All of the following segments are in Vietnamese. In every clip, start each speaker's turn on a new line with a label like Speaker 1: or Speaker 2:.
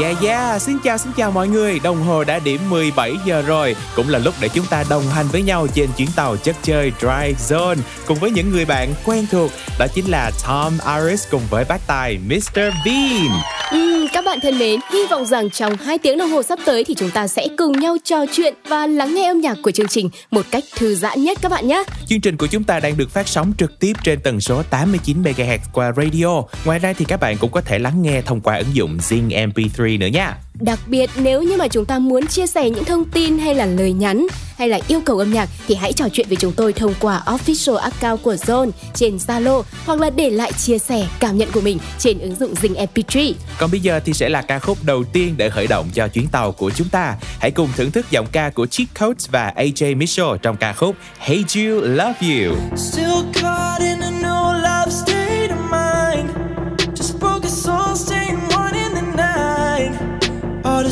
Speaker 1: Yeah yeah, xin chào xin chào mọi người. Đồng hồ đã điểm 17 giờ rồi, cũng là lúc để chúng ta đồng hành với nhau trên chuyến tàu chất chơi Drive Zone cùng với những người bạn quen thuộc, đó chính là Tom Aris cùng với bác tài Mr Bean.
Speaker 2: Ừ, các bạn thân mến, hy vọng rằng trong 2 tiếng đồng hồ sắp tới thì chúng ta sẽ cùng nhau trò chuyện và lắng nghe âm nhạc của chương trình một cách thư giãn nhất các bạn nhé.
Speaker 1: Chương trình của chúng ta đang được phát sóng trực tiếp trên tần số 89 MHz qua radio. Ngoài ra thì các bạn cũng có thể lắng nghe thông qua ứng dụng Zing MP3 nữa nha.
Speaker 2: Đặc biệt nếu như mà chúng ta muốn chia sẻ những thông tin hay là lời nhắn hay là yêu cầu âm nhạc thì hãy trò chuyện với chúng tôi thông qua official account của Zone trên Zalo hoặc là để lại chia sẻ cảm nhận của mình trên ứng dụng Zing MP3.
Speaker 1: Còn bây giờ thì sẽ là ca khúc đầu tiên để khởi động cho chuyến tàu của chúng ta. Hãy cùng thưởng thức giọng ca của Cheat Codes và AJ Mitchell trong ca khúc Hate You Love You. Still caught in a no love state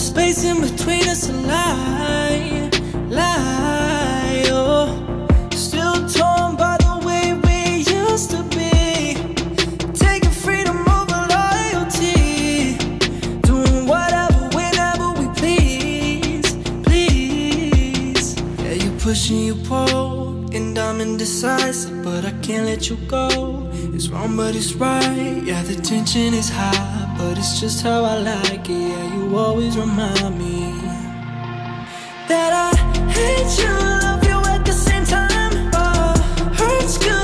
Speaker 1: space in between us a lie, lie. Oh, still torn by the way we used to be. Taking freedom over loyalty, doing whatever, whenever we please, please. Yeah, you pushing, you pull, and I'm indecisive, but I can't let you go. It's wrong, but it's right. Yeah, the tension is high, but it's just how I like it. Yeah, you always remind me that I hate you, love you at the same time. Oh, hurts good,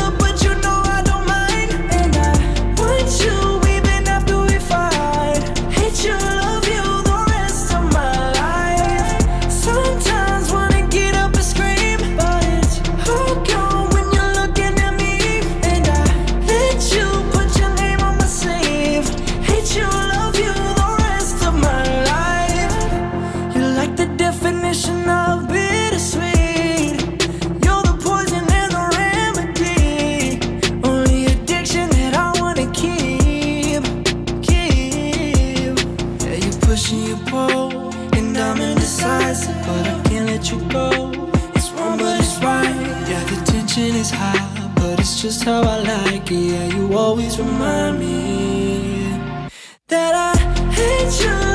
Speaker 1: just how I like it. Yeah, you always remind me that I hate you,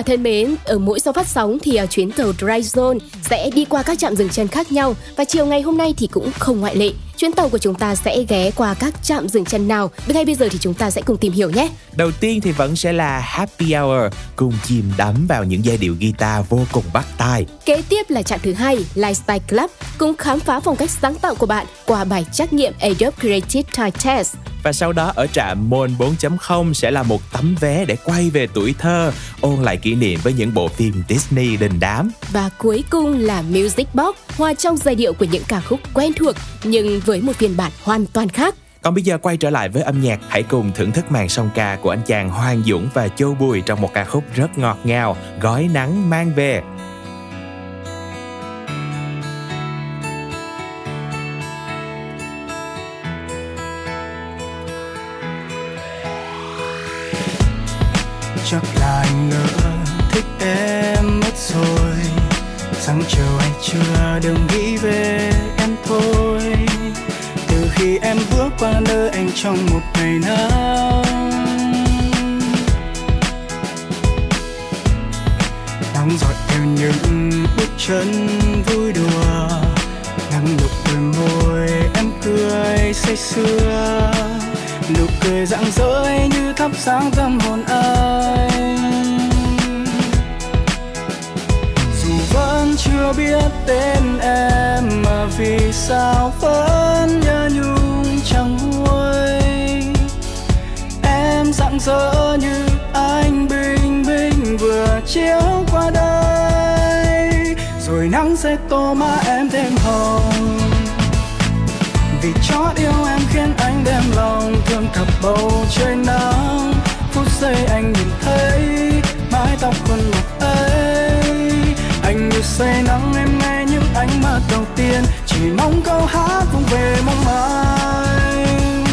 Speaker 2: giả thân mến, ở mỗi số phát sóng thì à, chuyến tàu Dry Zone sẽ đi qua các trạm dừng chân khác nhau và chiều ngày hôm nay thì cũng không ngoại lệ. Chuyến tàu của chúng ta sẽ ghé qua các trạm dừng chân nào? Ngay bây giờ thì chúng ta sẽ cùng tìm hiểu nhé.
Speaker 1: Đầu tiên thì vẫn sẽ là Happy Hour cùng chìm đắm vào những giai điệu guitar vô cùng bắt tai.
Speaker 2: Kế tiếp là trạm thứ hai, Lifestyle Club, cùng khám phá phong cách sáng tạo của bạn qua bài trắc nghiệm Adobe Creative Time Test.
Speaker 1: Và sau đó ở trạm Môn 4.0 sẽ là một tấm vé để quay về tuổi thơ, ôn lại kỷ niệm với những bộ phim Disney đình đám.
Speaker 2: Và cuối cùng là Music Box, hòa trong giai điệu của những ca khúc quen thuộc nhưng với một phiên bản hoàn toàn khác.
Speaker 3: Còn bây giờ quay trở lại với âm nhạc, hãy cùng thưởng thức màn song ca của anh chàng Hoàng Dũng và Châu Bùi trong một ca khúc rất ngọt ngào, gói nắng mang về.
Speaker 4: chắc là anh ngỡ thích em mất rồi sáng chiều hay trưa đừng nghĩ về em thôi khi em bước qua nơi anh trong một ngày nắng. Nắng giọt theo những bước chân vui đùa, nắng nụ đôi môi em cười say sưa. Nụ cười rạng rỡ như thắp sáng tâm hồn anh. Biết tên em mà vì sao vẫn nhớ nhung chẳng nguôi. Em rạng rỡ như anh bình minh vừa chiếu qua đây. Rồi nắng sẽ tô má em thêm hồng. Vì chót yêu em khiến anh đem lòng thương thập bầu trời nắng. Phút giây anh nhìn thấy mái tóc khuôn mặt say nắng em nghe những ánh mắt đầu tiên, chỉ mong câu hát vung về mong manh.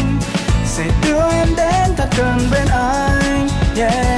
Speaker 4: Sẽ đưa em đến thật gần bên anh, yeah.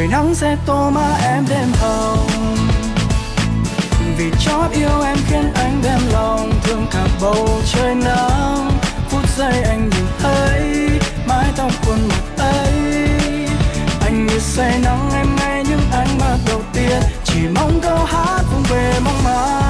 Speaker 4: người nắng sẽ tô má em đêm hồng. Vì chót yêu em khiến anh đem lòng thương cả bầu trời nắng. Phút giây anh nhìn thấy mái tóc khuôn mặt ấy. Anh như say nắng em nghe những ánh mắt đầu tiên. Chỉ mong câu hát vung về mong manh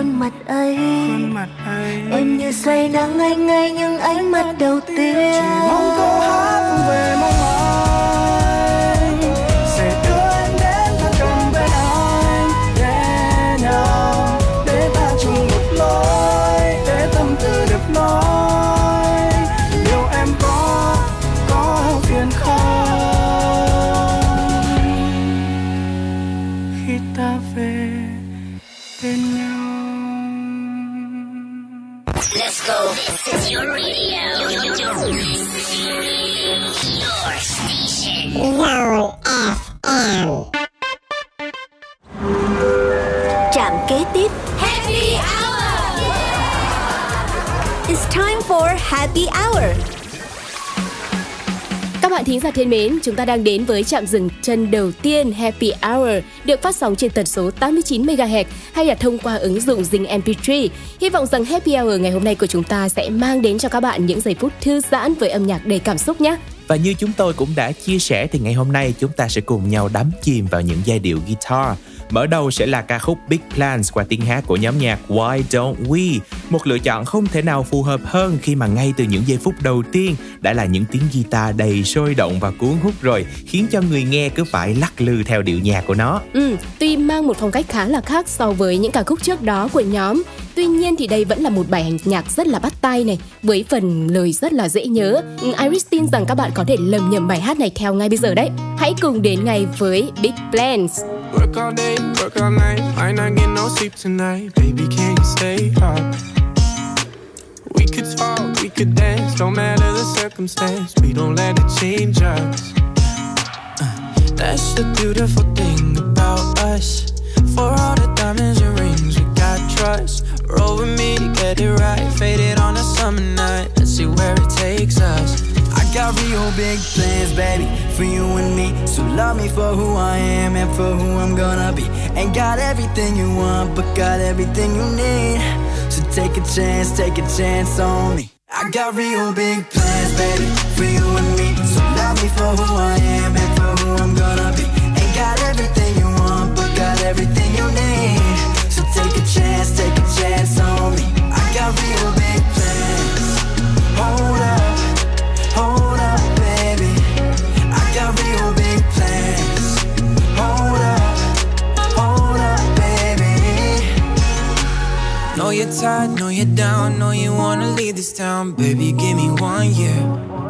Speaker 5: khuôn mặt ấy.
Speaker 4: Khuôn mặt ấy.
Speaker 5: Em như say nắng anh ngay những ánh mắt đầu tiên
Speaker 2: thính giả thân mến, chúng ta đang đến với trạm dừng chân đầu tiên Happy Hour được phát sóng trên tần số 89 MHz hay là thông qua ứng dụng Zing MP3. Hy vọng rằng Happy Hour ngày hôm nay của chúng ta sẽ mang đến cho các bạn những giây phút thư giãn với âm nhạc đầy cảm xúc nhé.
Speaker 3: Và như chúng tôi cũng đã chia sẻ thì ngày hôm nay chúng ta sẽ cùng nhau đắm chìm vào những giai điệu guitar Mở đầu sẽ là ca khúc Big Plans qua tiếng hát của nhóm nhạc Why Don't We, một lựa chọn không thể nào phù hợp hơn khi mà ngay từ những giây phút đầu tiên đã là những tiếng guitar đầy sôi động và cuốn hút rồi, khiến cho người nghe cứ phải lắc lư theo điệu nhạc của nó.
Speaker 2: Ừ, tuy mang một phong cách khá là khác so với những ca khúc trước đó của nhóm, Tuy nhiên thì đây vẫn là một bài nhạc rất là bắt tay này với phần lời rất là dễ nhớ. Ừ, Iris tin rằng các bạn có thể lầm nhầm bài hát này theo ngay bây giờ đấy. Hãy cùng đến ngay với Big Plans. Work all day, work all night. Might not get no sleep tonight. Baby, can you stay up? We could talk, we could dance. Don't matter the circumstance. We don't let it change us. Uh, that's the beautiful thing about us. For all the diamonds and rings, we got trust. Roll with me, get it right. Faded on a summer night. Let's see where it takes us.
Speaker 6: Got real big plans, baby, for you and me. So love me for who I am and for who I'm gonna be. Ain't got everything you want, but got everything you need. So take a chance, take a chance on me. I got real big plans, baby, for you and me. So love me for who I am and for who I'm gonna be. Ain't got everything you want, but got everything you need. So take a chance, take a chance on me. I got real tired, know you're down, know you wanna leave this town. Baby, give me one year,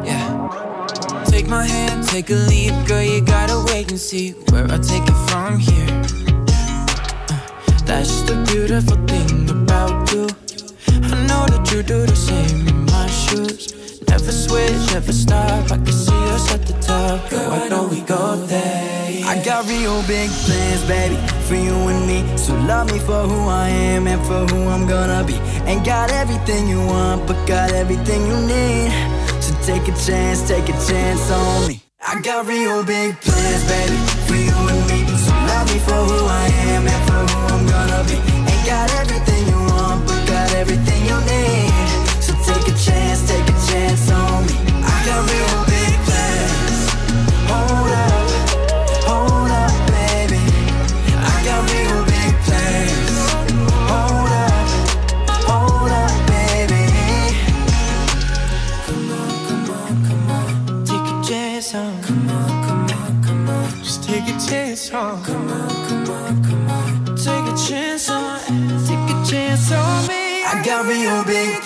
Speaker 6: yeah. Take my hand, take a leap, girl, you gotta wait and see where I take it from here. Uh, that's the beautiful thing about you. I know that you do the same in my shoes. Never switch, never stop. I can see us at the top. Girl, why don't we go there? I got real big plans, baby, for you and me. So love me for who I am and for who I'm gonna be. Ain't got everything you want, but got everything you need. So take a chance, take a chance on me. I got real big plans, baby, for you and me. So love me for who I am and for who I'm gonna be. Ain't got everything you want, but got everything you need. On. Come on, come on, come on. Take a chance on. Take a chance on me. I got real big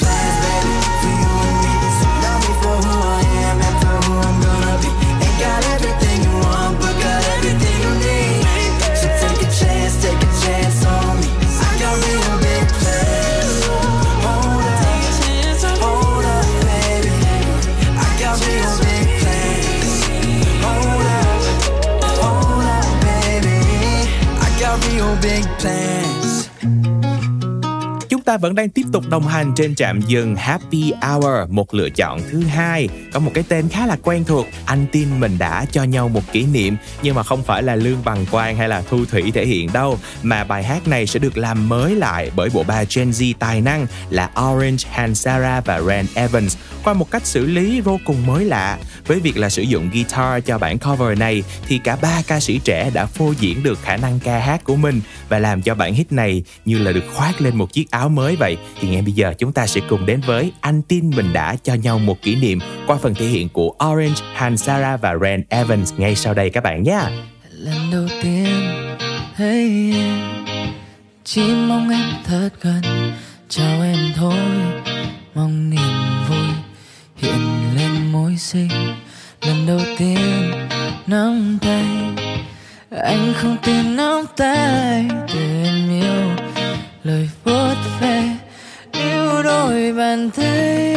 Speaker 3: ta vẫn đang tiếp tục đồng hành trên trạm dừng Happy Hour, một lựa chọn thứ hai. Có một cái tên khá là quen thuộc, anh tin mình đã cho nhau một kỷ niệm, nhưng mà không phải là Lương Bằng Quang hay là Thu Thủy thể hiện đâu, mà bài hát này sẽ được làm mới lại bởi bộ ba Gen Z tài năng là Orange, Hansara và Ren Evans qua một cách xử lý vô cùng mới lạ. Với việc là sử dụng guitar cho bản cover này thì cả ba ca sĩ trẻ đã phô diễn được khả năng ca hát của mình và làm cho bản hit này như là được khoác lên một chiếc áo mới vậy thì ngay bây giờ chúng ta sẽ cùng đến với Anh tin mình đã cho nhau một kỷ niệm qua phần thể hiện của Orange, Hansara và Ren Evans ngay sau đây các bạn nhé.
Speaker 6: Lần đầu tiên hey, em chỉ mong em thật gần chào em thôi mong niềm vui hiện lên môi xinh lần đầu tiên nắm tay anh không tin nắm tay để em yêu lời vuốt ve yêu đôi bàn tay.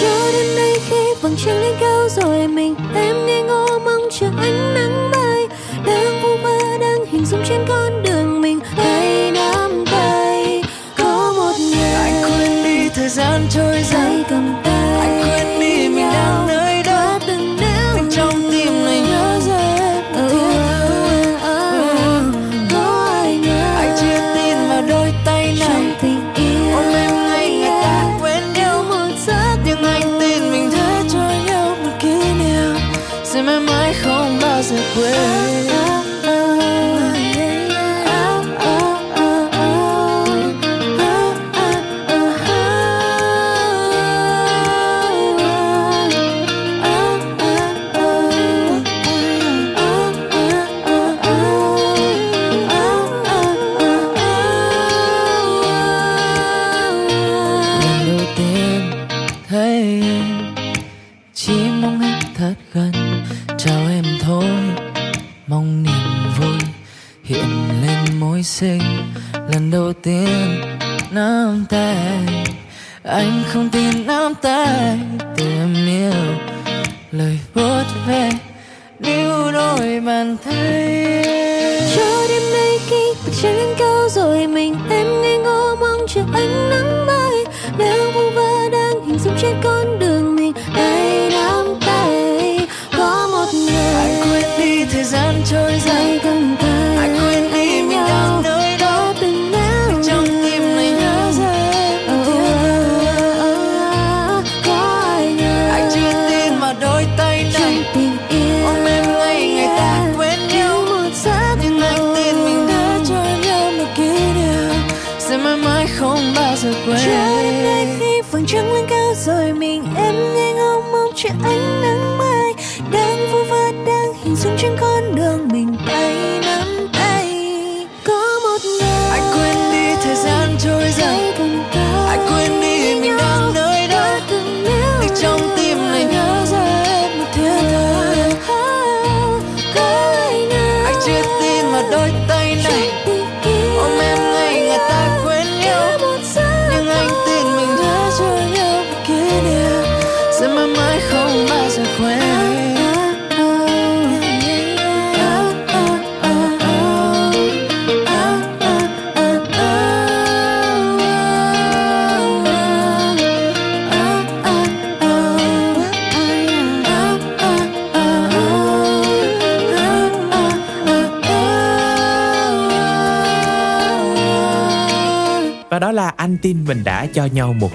Speaker 5: Cho đến đây khi vầng trăng lên cao rồi mình em nghe ngô mong chờ ánh nắng mai. Đang vu vơ đang hình dung trên con đường mình hãy nắm tay. Có một ngày
Speaker 6: anh quên đi thời gian trôi dài
Speaker 5: cầm tay
Speaker 7: không bao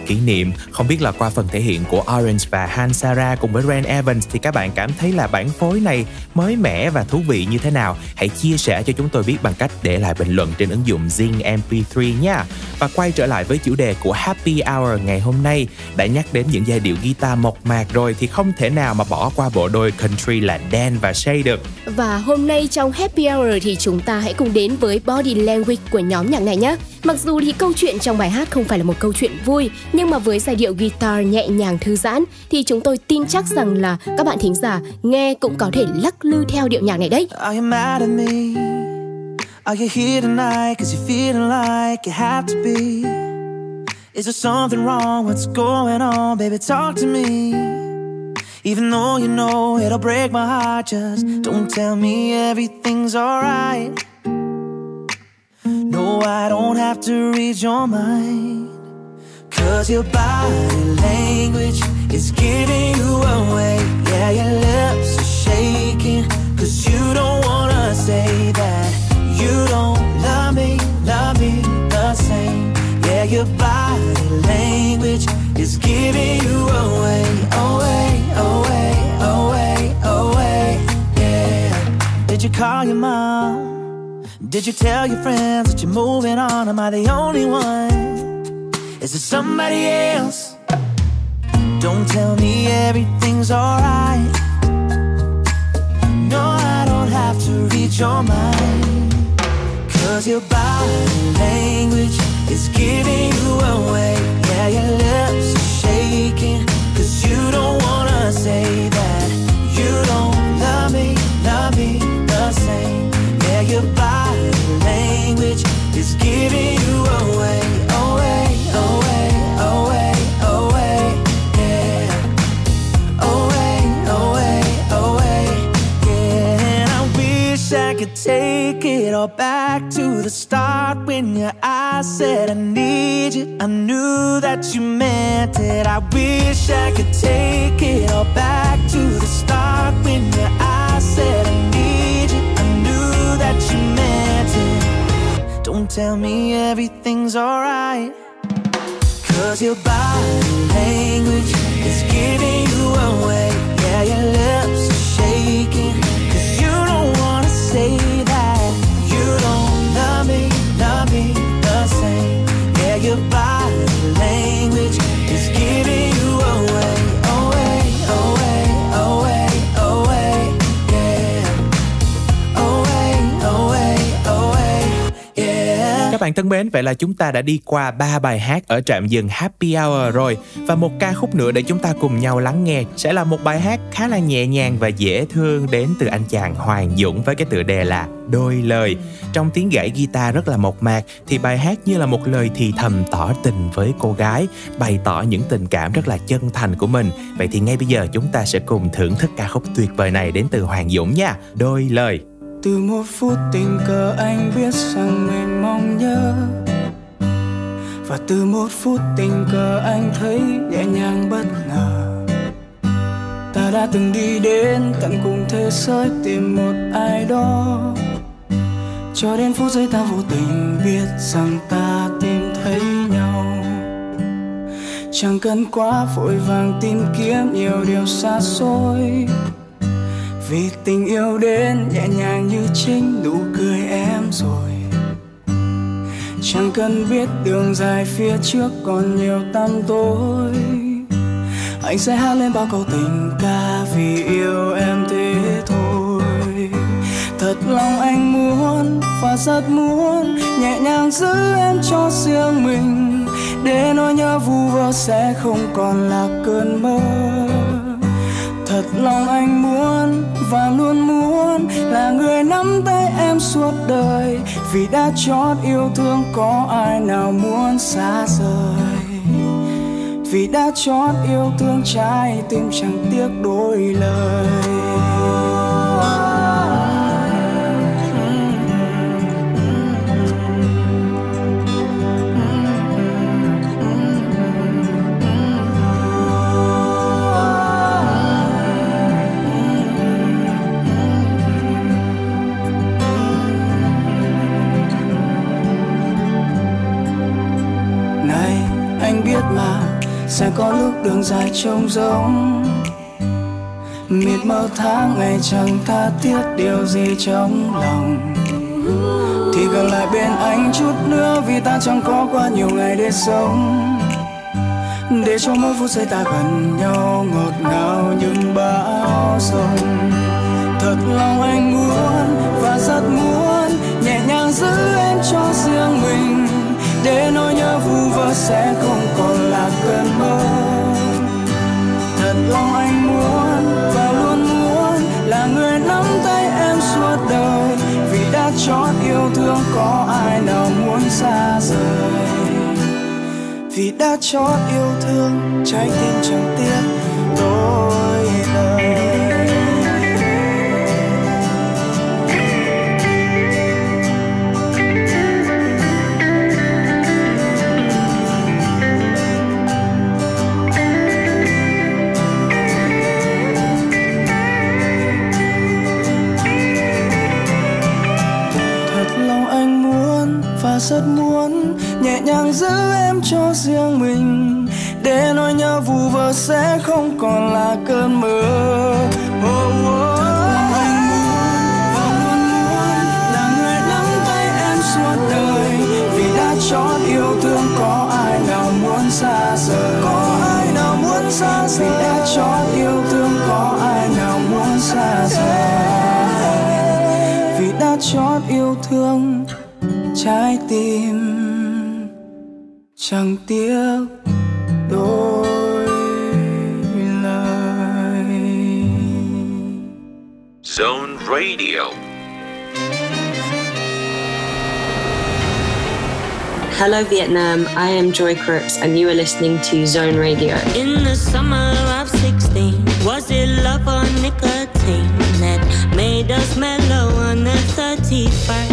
Speaker 3: kỷ niệm. Không biết là qua phần thể hiện của Orange và Han Sara cùng với Ren Evans thì các bạn cảm thấy là bản phối này mới mẻ và thú vị như thế nào? Hãy chia sẻ cho chúng tôi biết bằng cách để lại bình luận trên ứng dụng Zing MP3 nha. Và quay trở lại với chủ đề của Happy Hour ngày hôm nay. Đã nhắc đến những giai điệu guitar mộc mạc rồi thì không thể nào mà bỏ qua bộ đôi country là Dan và Shay được.
Speaker 2: Và hôm nay trong Happy Hour thì chúng ta hãy cùng đến với Body Language của nhóm nhạc này nhé. Mặc dù thì câu chuyện trong bài hát không phải là một câu chuyện vui, nhưng mà với giai điệu guitar nhẹ nhàng thư giãn thì chúng tôi tin chắc rằng là các bạn thính giả nghe cũng có thể lắc lư theo điệu nhạc này đấy.
Speaker 7: Are you mad at me? Are you here tonight cause you're feeling like you have to be? Is there something wrong? What's going on? Baby, talk to me. Even though you know it'll break my heart, just don't tell me everything's alright. Have to read your mind. Cause your body language is giving you away. Yeah, your lips are shaking. Cause you don't wanna say that. You don't love me, love me the same. Yeah, your body language is giving you away, away, away, away, away. Yeah. Did you call your mom? Did you tell your friends that you're moving on? Am I the only one? Is it somebody else? Don't tell me everything's alright. No, I don't have to read your mind. Cause your body language is giving you away. Yeah, your lips are shaking. Cause you don't wanna say that. You don't love me, love me the same. Yeah, your body is giving you away, away, away, away, away, yeah. Away, away, away, yeah. And I wish I could take it all back to the start when your eyes said I need you. I knew that you meant it. I wish I could take it all back to the start when your eyes said I need Tell me everything's alright. Cause your body language is giving you away. Yeah, your lips
Speaker 3: bạn thân mến, vậy là chúng ta đã đi qua ba bài hát ở trạm dừng Happy Hour rồi và một ca khúc nữa để chúng ta cùng nhau lắng nghe sẽ là một bài hát khá là nhẹ nhàng và dễ thương đến từ anh chàng Hoàng Dũng với cái tựa đề là Đôi lời. Trong tiếng gãy guitar rất là mộc mạc thì bài hát như là một lời thì thầm tỏ tình với cô gái, bày tỏ những tình cảm rất là chân thành của mình. Vậy thì ngay bây giờ chúng ta sẽ cùng thưởng thức ca khúc tuyệt vời này đến từ Hoàng Dũng nha. Đôi lời
Speaker 4: từ một phút tình cờ anh biết rằng mình mong nhớ. Và từ một phút tình cờ anh thấy nhẹ nhàng bất ngờ. Ta đã từng đi đến tận cùng thế giới tìm một ai đó. Cho đến phút giây ta vô tình biết rằng ta tìm thấy nhau. Chẳng cần quá vội vàng tìm kiếm nhiều điều xa xôi vì tình yêu đến nhẹ nhàng như chính nụ cười em rồi. Chẳng cần biết đường dài phía trước còn nhiều tăm tối. Anh sẽ hát lên bao câu tình ca vì yêu em thế thôi. Thật lòng anh muốn, và rất muốn, nhẹ nhàng giữ em cho riêng mình. Để nỗi nhớ vu vơ sẽ không còn là cơn mơ thật lòng anh muốn và luôn muốn là người nắm tay em suốt đời. Vì đã chót yêu thương, có ai nào muốn xa rời? Vì đã chót yêu thương, trái tim chẳng tiếc đôi lời. Sẽ có lúc đường dài trông giống miệt mơ tháng ngày chẳng tha thiết điều gì trong lòng. Thì gần lại bên anh chút nữa vì ta chẳng có quá nhiều ngày để sống. Để cho mỗi phút giây ta gần nhau ngọt ngào những bão sông thật lòng anh muốn và rất muốn nhẹ nhàng giữ em cho riêng mình để nỗi nhớ vu vơ sẽ không còn là cơn mơ. Thật lòng anh muốn và luôn muốn là người nắm tay em suốt đời. Vì đã chót yêu thương có ai nào muốn xa rời. Vì đã chót yêu thương, trái tim chẳng tiếc đôi lời. Rất muốn nhẹ nhàng giữ em cho riêng mình. Để nỗi nhớ vu vơ sẽ không còn là cơn mưa. Oh, oh. anh muốn và luôn muốn là người nắm tay em suốt đời vì đã chót yêu thương có ai nào muốn xa rời. Có ai nào muốn xa rời? Vì đã chót yêu thương có ai nào muốn xa rời? Vì đã chót yêu thương trái tim chẳng tiếc đôi lời
Speaker 3: Zone Radio
Speaker 8: Hello Vietnam, I am Joy Crooks and you are listening to Zone Radio.
Speaker 9: In the summer of 16, was it love or nicotine that made us mellow on the 31st?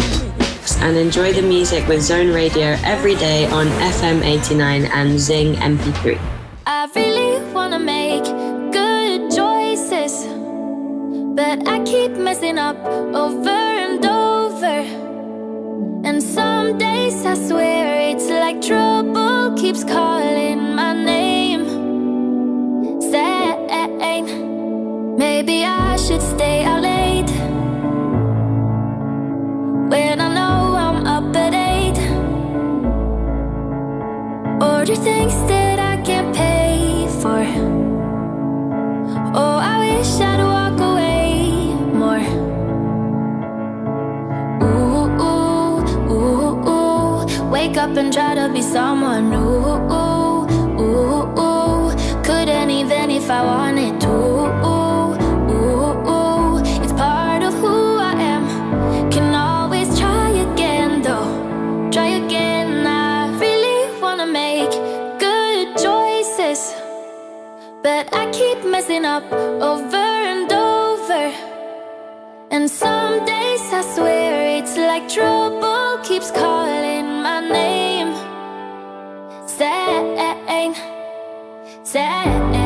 Speaker 8: And enjoy the music with Zone Radio every day on FM 89 and Zing MP3.
Speaker 10: I really wanna make good choices, but I keep messing up over and over. And some days I swear it's like trouble keeps calling my name. Saying maybe I should stay out late when
Speaker 11: Wake up and try to be someone new. Couldn't even if I wanted to. It's part of who I am. Can always try again though. Try again. I really wanna make good choices. But I keep messing up over and over. And some days I swear it's like trouble keeps calling name. Same, same.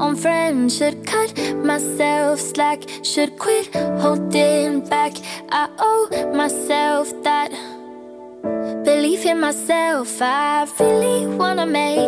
Speaker 11: Own friend. Should cut myself slack. Should quit holding back. I owe myself that. Believe in myself. I really wanna make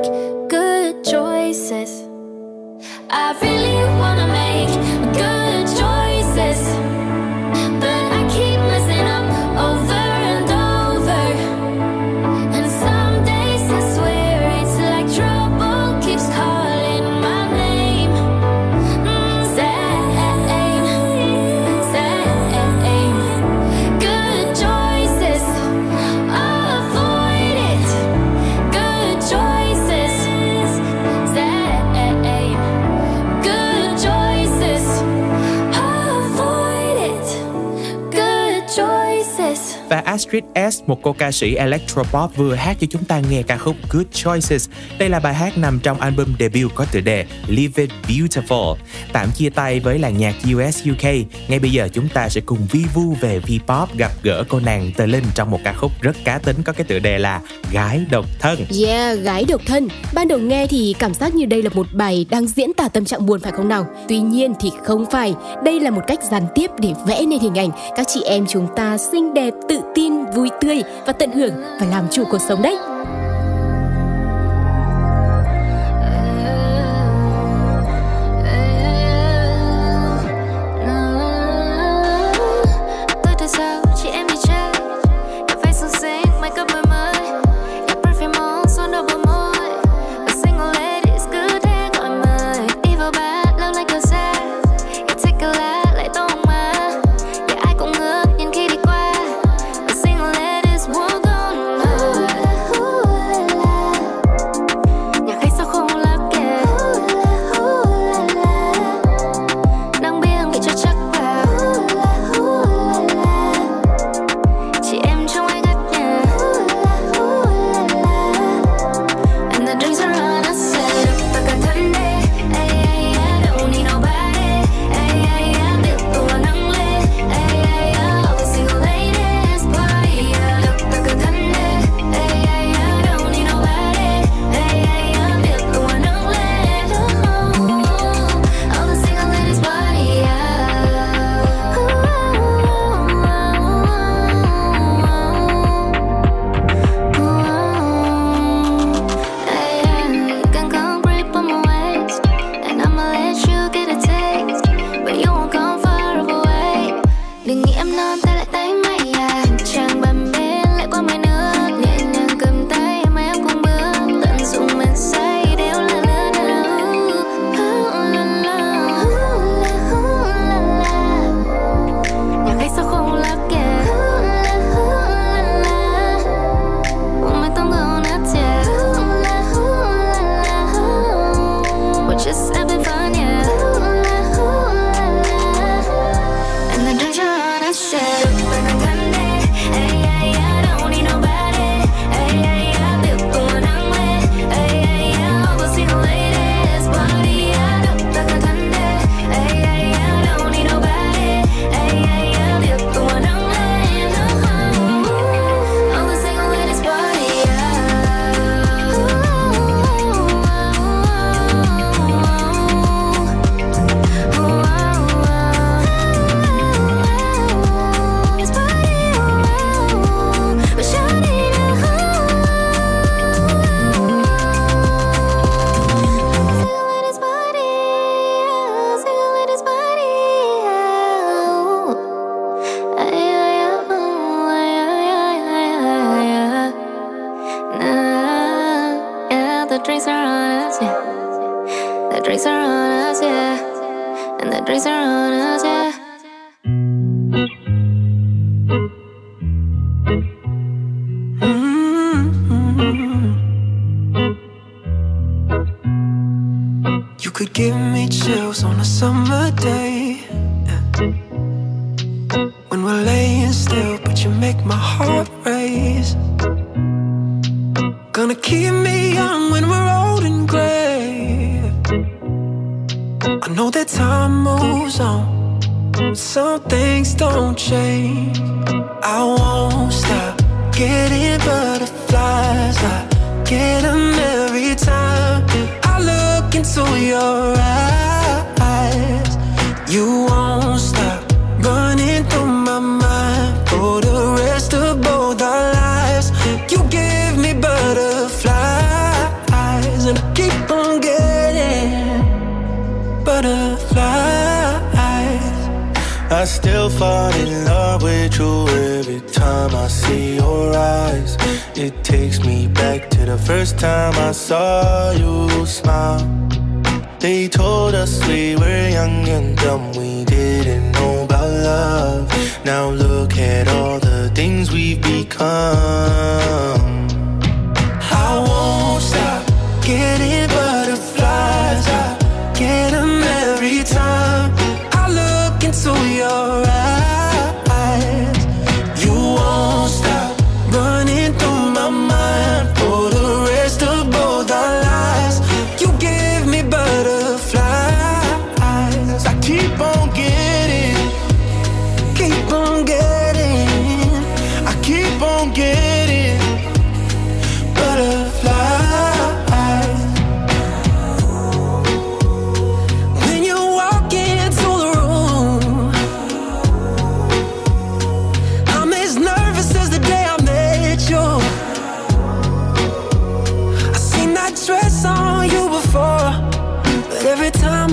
Speaker 3: Street S, một cô ca sĩ electropop vừa hát cho chúng ta nghe ca khúc Good Choices. Đây là bài hát nằm trong album debut có tựa đề Live It Beautiful. Tạm chia tay với làng nhạc US UK, ngay bây giờ chúng ta sẽ cùng vi vu về V-pop gặp gỡ cô nàng Tờ Linh trong một ca khúc rất cá tính có cái tựa đề là Gái độc thân.
Speaker 2: Yeah, gái độc thân. Ban đầu nghe thì cảm giác như đây là một bài đang diễn tả tâm trạng buồn phải không nào? Tuy nhiên thì không phải. Đây là một cách gián tiếp để vẽ nên hình ảnh các chị em chúng ta xinh đẹp, tự tin, vui tươi và tận hưởng và làm chủ cuộc sống đấy.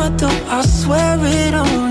Speaker 1: Every time I do, I swear it only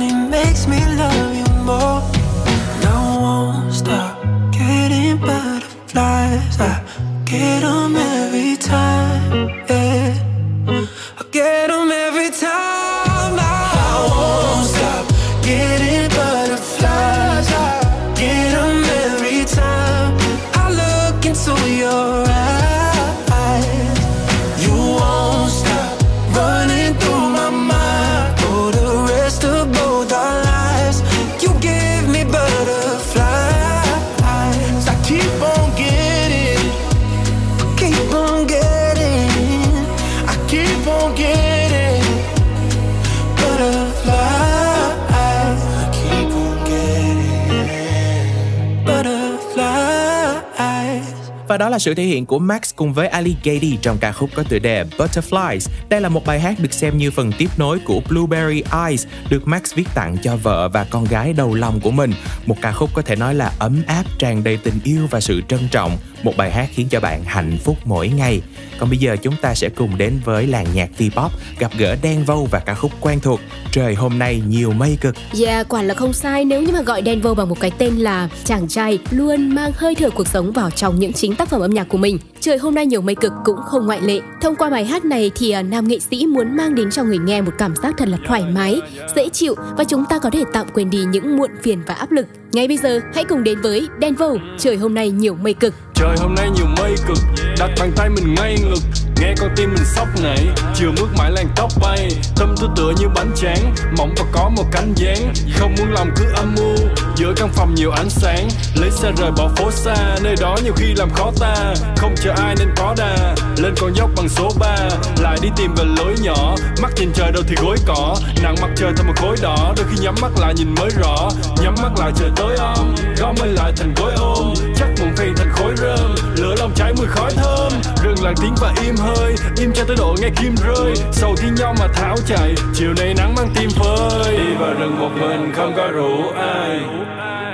Speaker 3: là sự thể hiện của Max cùng với Ali Gady trong ca khúc có tựa đề Butterflies. Đây là một bài hát được xem như phần tiếp nối của Blueberry Eyes được Max viết tặng cho vợ và con gái đầu lòng của mình. Một ca khúc có thể nói là ấm áp, tràn đầy tình yêu và sự trân trọng. Một bài hát khiến cho bạn hạnh phúc mỗi ngày. Còn bây giờ chúng ta sẽ cùng đến với làng nhạc V-pop gặp gỡ Đen Vâu và ca khúc quen thuộc Trời hôm nay nhiều mây cực.
Speaker 2: Yeah, quả là không sai nếu như mà gọi Denver bằng một cái tên là chàng trai luôn mang hơi thở cuộc sống vào trong những chính tác phẩm âm nhạc của mình. Trời hôm nay nhiều mây cực cũng không ngoại lệ. Thông qua bài hát này thì à, nam nghệ sĩ muốn mang đến cho người nghe một cảm giác thật là thoải mái, dễ chịu và chúng ta có thể tạm quên đi những muộn phiền và áp lực. Ngay bây giờ, hãy cùng đến với Denver. Trời hôm nay nhiều mây cực.
Speaker 12: Trời hôm nay nhiều mây cực Đặt bàn tay mình ngay ngực Nghe con tim mình sốc nảy Chiều mướt mãi làn tóc bay. Tâm tư tựa như bánh tráng, Mỏng và có một cánh dáng. Không muốn lòng cứ âm mưu Giữa căn phòng nhiều ánh sáng. Lấy xe rời bỏ phố xa, Nơi đó nhiều khi làm khó ta. Không chờ ai nên có đà, Lên con dốc bằng số 3 Lại đi tìm về lối nhỏ, Mắt nhìn trời đâu thì gối cỏ. Nặng mặt trời thành một khối đỏ, Đôi khi nhắm mắt lại nhìn mới rõ. Nhắm mắt lại trời tối om Gói mây lại thành gối ôm. Chắc mộng phiền thành khối rơm, Lửa lòng cháy mùi khói thơm. Rừng lặng tiếng và im hơi Im cho tới độ nghe kim rơi. Sầu thi nhau mà tháo chạy, Chiều nay nắng mang tim phơi. Đi vào rừng một mình không có rủ ai.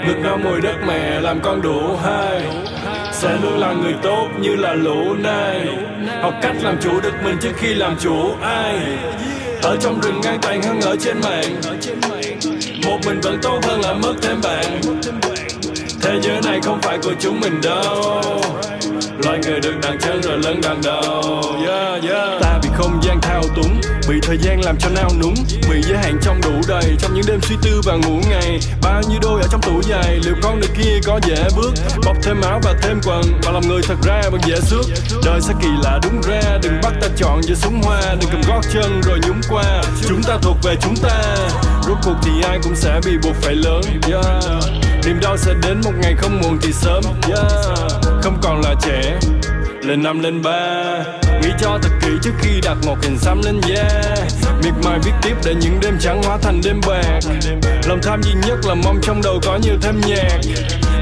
Speaker 12: Ngực no mùi đất mẹ làm con đủ hai. Sẽ luôn là người tốt như là lũ này học cách làm chủ được mình trước khi làm chủ ai. Ở trong rừng ngang tàn hơn ở trên mạng. Một mình vẫn tốt hơn là mất thêm bạn thế giới này không phải của chúng mình đâu. Loài người được đặt chân rồi lớn đằng đầu. Yeah, yeah. ta bị không gian thao túng bị thời gian làm cho nao núng bị giới hạn trong đủ đầy trong những đêm suy tư và ngủ ngày. Bao nhiêu đôi ở trong tủ giày liệu con đường kia có dễ bước? Bọc thêm áo và thêm quần và làm người thật ra vẫn dễ xước. Đời sẽ kỳ lạ đúng ra đừng bắt ta chọn giữa súng hoa đừng cầm gót chân rồi nhúng qua. Chúng ta thuộc về chúng ta rốt cuộc thì ai cũng sẽ bị buộc phải lớn. Yeah. Niềm đau sẽ đến một ngày không muộn thì sớm. Yeah. không còn là trẻ lên năm lên ba. Nghĩ cho thật kỹ trước khi đặt một hình xăm lên da yeah. miệt mài viết tiếp để những đêm trắng hóa thành đêm bạc. Lòng tham duy nhất là mong trong đầu có nhiều thêm nhạc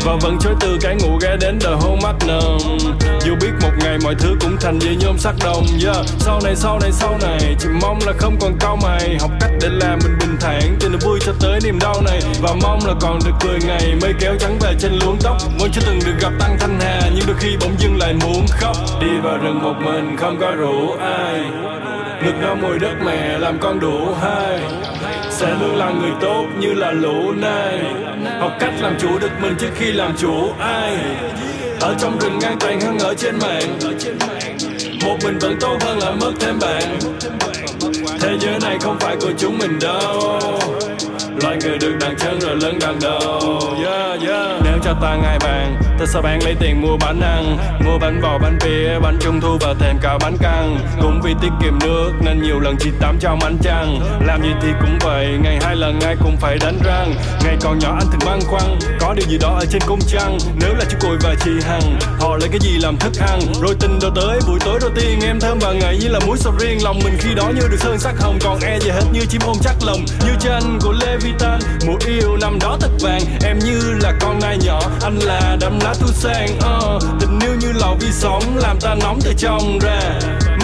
Speaker 12: và vẫn chối từ cái ngủ ghé đến đời hôn mắt nồng. Dù biết một ngày mọi thứ cũng thành dây nhôm sắc đồng, yeah. sau này sau này sau này, chỉ mong là không còn cau mày. Học cách để làm mình bình thản từ niềm vui cho tới niềm đau này. Và mong là còn được cười ngày mây kéo trắng về trên luống tóc. Muốn chưa từng được gặp tăng thanh hà, nhưng đôi khi bỗng dưng lại muốn khóc. Đi vào rừng một mình không có rủ ai. Ngực đau mùi đất mẹ làm con đủ hai sẽ luôn là người tốt như là lũ này. Học cách làm chủ được mình trước khi làm chủ ai. Ở trong rừng ngang tàn hơn ở trên mạng. Một mình vẫn tốt hơn là mất thêm bạn. Thế giới này không phải của chúng mình đâu loài người được đặt chân rồi lớn đằng đầu yeah, yeah. nếu cho ta ngay bàn ta sẽ bán lấy tiền mua bánh ăn. Mua bánh bò bánh pia bánh trung thu và thêm cả bánh căn. Cũng vì tiết kiệm nước nên nhiều lần chỉ tắm trong ánh trăng. Làm gì thì cũng vậy ngày hai lần ai cũng phải đánh răng. Ngày còn nhỏ anh thường băn khoăn có điều gì đó ở trên cung trăng? Nếu là chú cùi và chị hằng họ lấy cái gì làm thức ăn? Rồi tình đầu tới buổi tối đầu tiên em thơm và ngậy như là muối sầu riêng. Lòng mình khi đó như được sơn sắc hồng còn e gì hết như chim ôm chắc lòng. Như tranh của phi tan. Mùa yêu năm đó thật vàng em như là con nai nhỏ. Anh là đám lá thu sang uh, tình yêu như lò vi sóng làm ta nóng từ trong ra.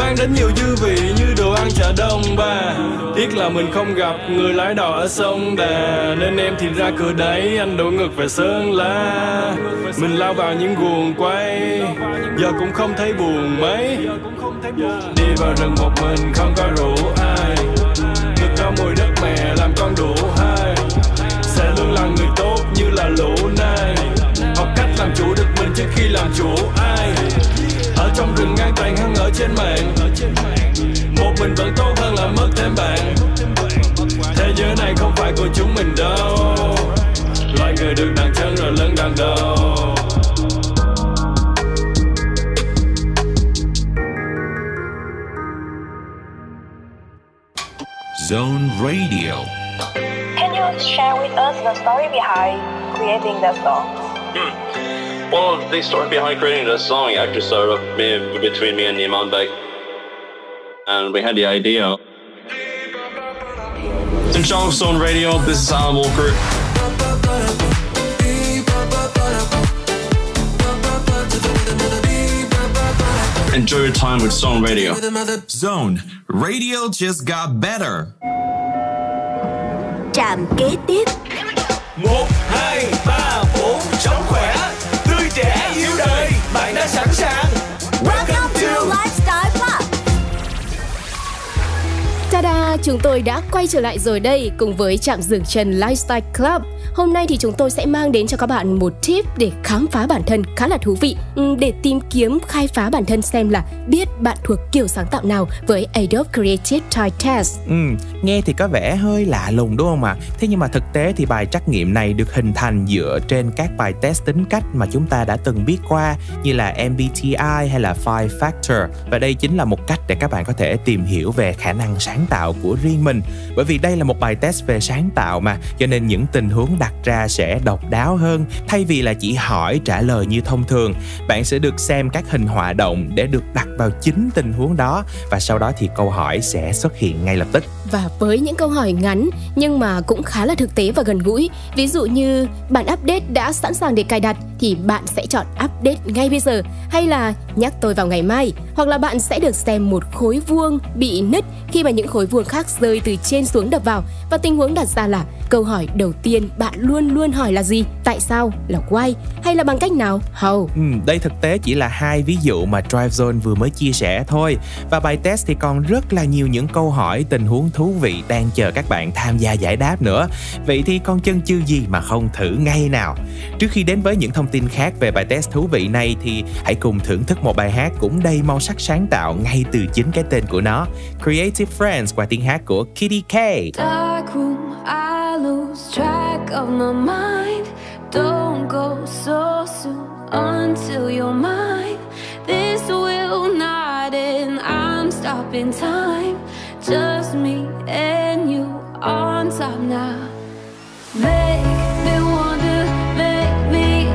Speaker 12: Mang đến nhiều dư vị như đồ ăn chợ đông ba. Tiếc là mình không gặp người lái đò ở sông đà. Nên em thì ra cửa đấy anh đổ ngược về sơn la. Mình lao vào những guồng quay giờ cũng không thấy buồn mấy. Đi vào rừng một mình không có rủ ai. Ngực cho mùi đất mẹ làm con lỗ lũ này. Học cách làm chủ được mình trước khi làm chủ ai. Ở trong rừng ngang tàn hơn ở trên mạng. Một mình vẫn tốt hơn là mất thêm bạn. Thế giới này không phải của chúng mình đâu. Loài người được đằng chân rồi lớn đằng đầu.
Speaker 3: Zone Radio.
Speaker 13: Can you share with us the story behind creating that song?
Speaker 14: Hmm. Well, the story behind creating the song actually started up me, between me and Niman Beck. And we had the idea. In Zone Radio, this is Alan Walker. Enjoy your time with Zone Radio.
Speaker 3: Zone Radio just got better.
Speaker 15: Trạm kế tiếp.
Speaker 16: Một, hai, ba, bốn, sống khỏe, tươi trẻ yêu đời, bạn đã sẵn sàng.
Speaker 15: Welcome to Lifestyle Club.
Speaker 2: Ta-da, chúng tôi đã quay trở lại rồi đây cùng với trạm dừng chân Lifestyle Club. Hôm nay thì chúng tôi sẽ mang đến cho các bạn một tip để khám phá bản thân khá là thú vị ừ, để tìm kiếm khai phá bản thân xem là biết bạn thuộc kiểu sáng tạo nào với Adobe Creative Type Test.
Speaker 3: Ừ, nghe thì có vẻ hơi lạ lùng đúng không ạ? Thế nhưng mà thực tế thì bài trắc nghiệm này được hình thành dựa trên các bài test tính cách mà chúng ta đã từng biết qua như là MBTI hay là Five Factor và đây chính là một cách để các bạn có thể tìm hiểu về khả năng sáng tạo của riêng mình. Bởi vì đây là một bài test về sáng tạo mà cho nên những tình huống đặt ra sẽ độc đáo hơn, thay vì là chỉ hỏi trả lời như thông thường. Bạn sẽ được xem các hình họa động để được đặt vào chính tình huống đó, và sau đó thì câu hỏi sẽ xuất hiện ngay lập tức.
Speaker 2: Và với những câu hỏi ngắn, nhưng mà cũng khá là thực tế và gần gũi, ví dụ như bản update đã sẵn sàng để cài đặt thì bạn sẽ chọn update ngay bây giờ. Hay là, nhắc tôi vào ngày mai. Hoặc là bạn sẽ được xem một khối vuông bị nứt khi mà những khối vuông khác rơi từ trên xuống đập vào. Và tình huống đặt ra là câu hỏi đầu tiên bạn luôn luôn hỏi là gì tại sao là why hay là bằng cách nào how
Speaker 3: ừ, đây thực tế chỉ là hai ví dụ mà Drive Zone vừa mới chia sẻ thôi và bài test thì còn rất là nhiều những câu hỏi tình huống thú vị đang chờ các bạn tham gia giải đáp nữa. Vậy thì con chân chư gì mà không thử ngay nào? Trước khi đến với những thông tin khác về bài test thú vị này thì hãy cùng thưởng thức một bài hát cũng đầy màu sắc sáng tạo ngay từ chính cái tên của nó. Creative Friends qua tiếng hát của Kitty K.
Speaker 11: Dark room, I lose track of my mind. Don't go so soon until you're mine. This will not end. I'm stopping time. Just me and you on top now. Make me wonder, make me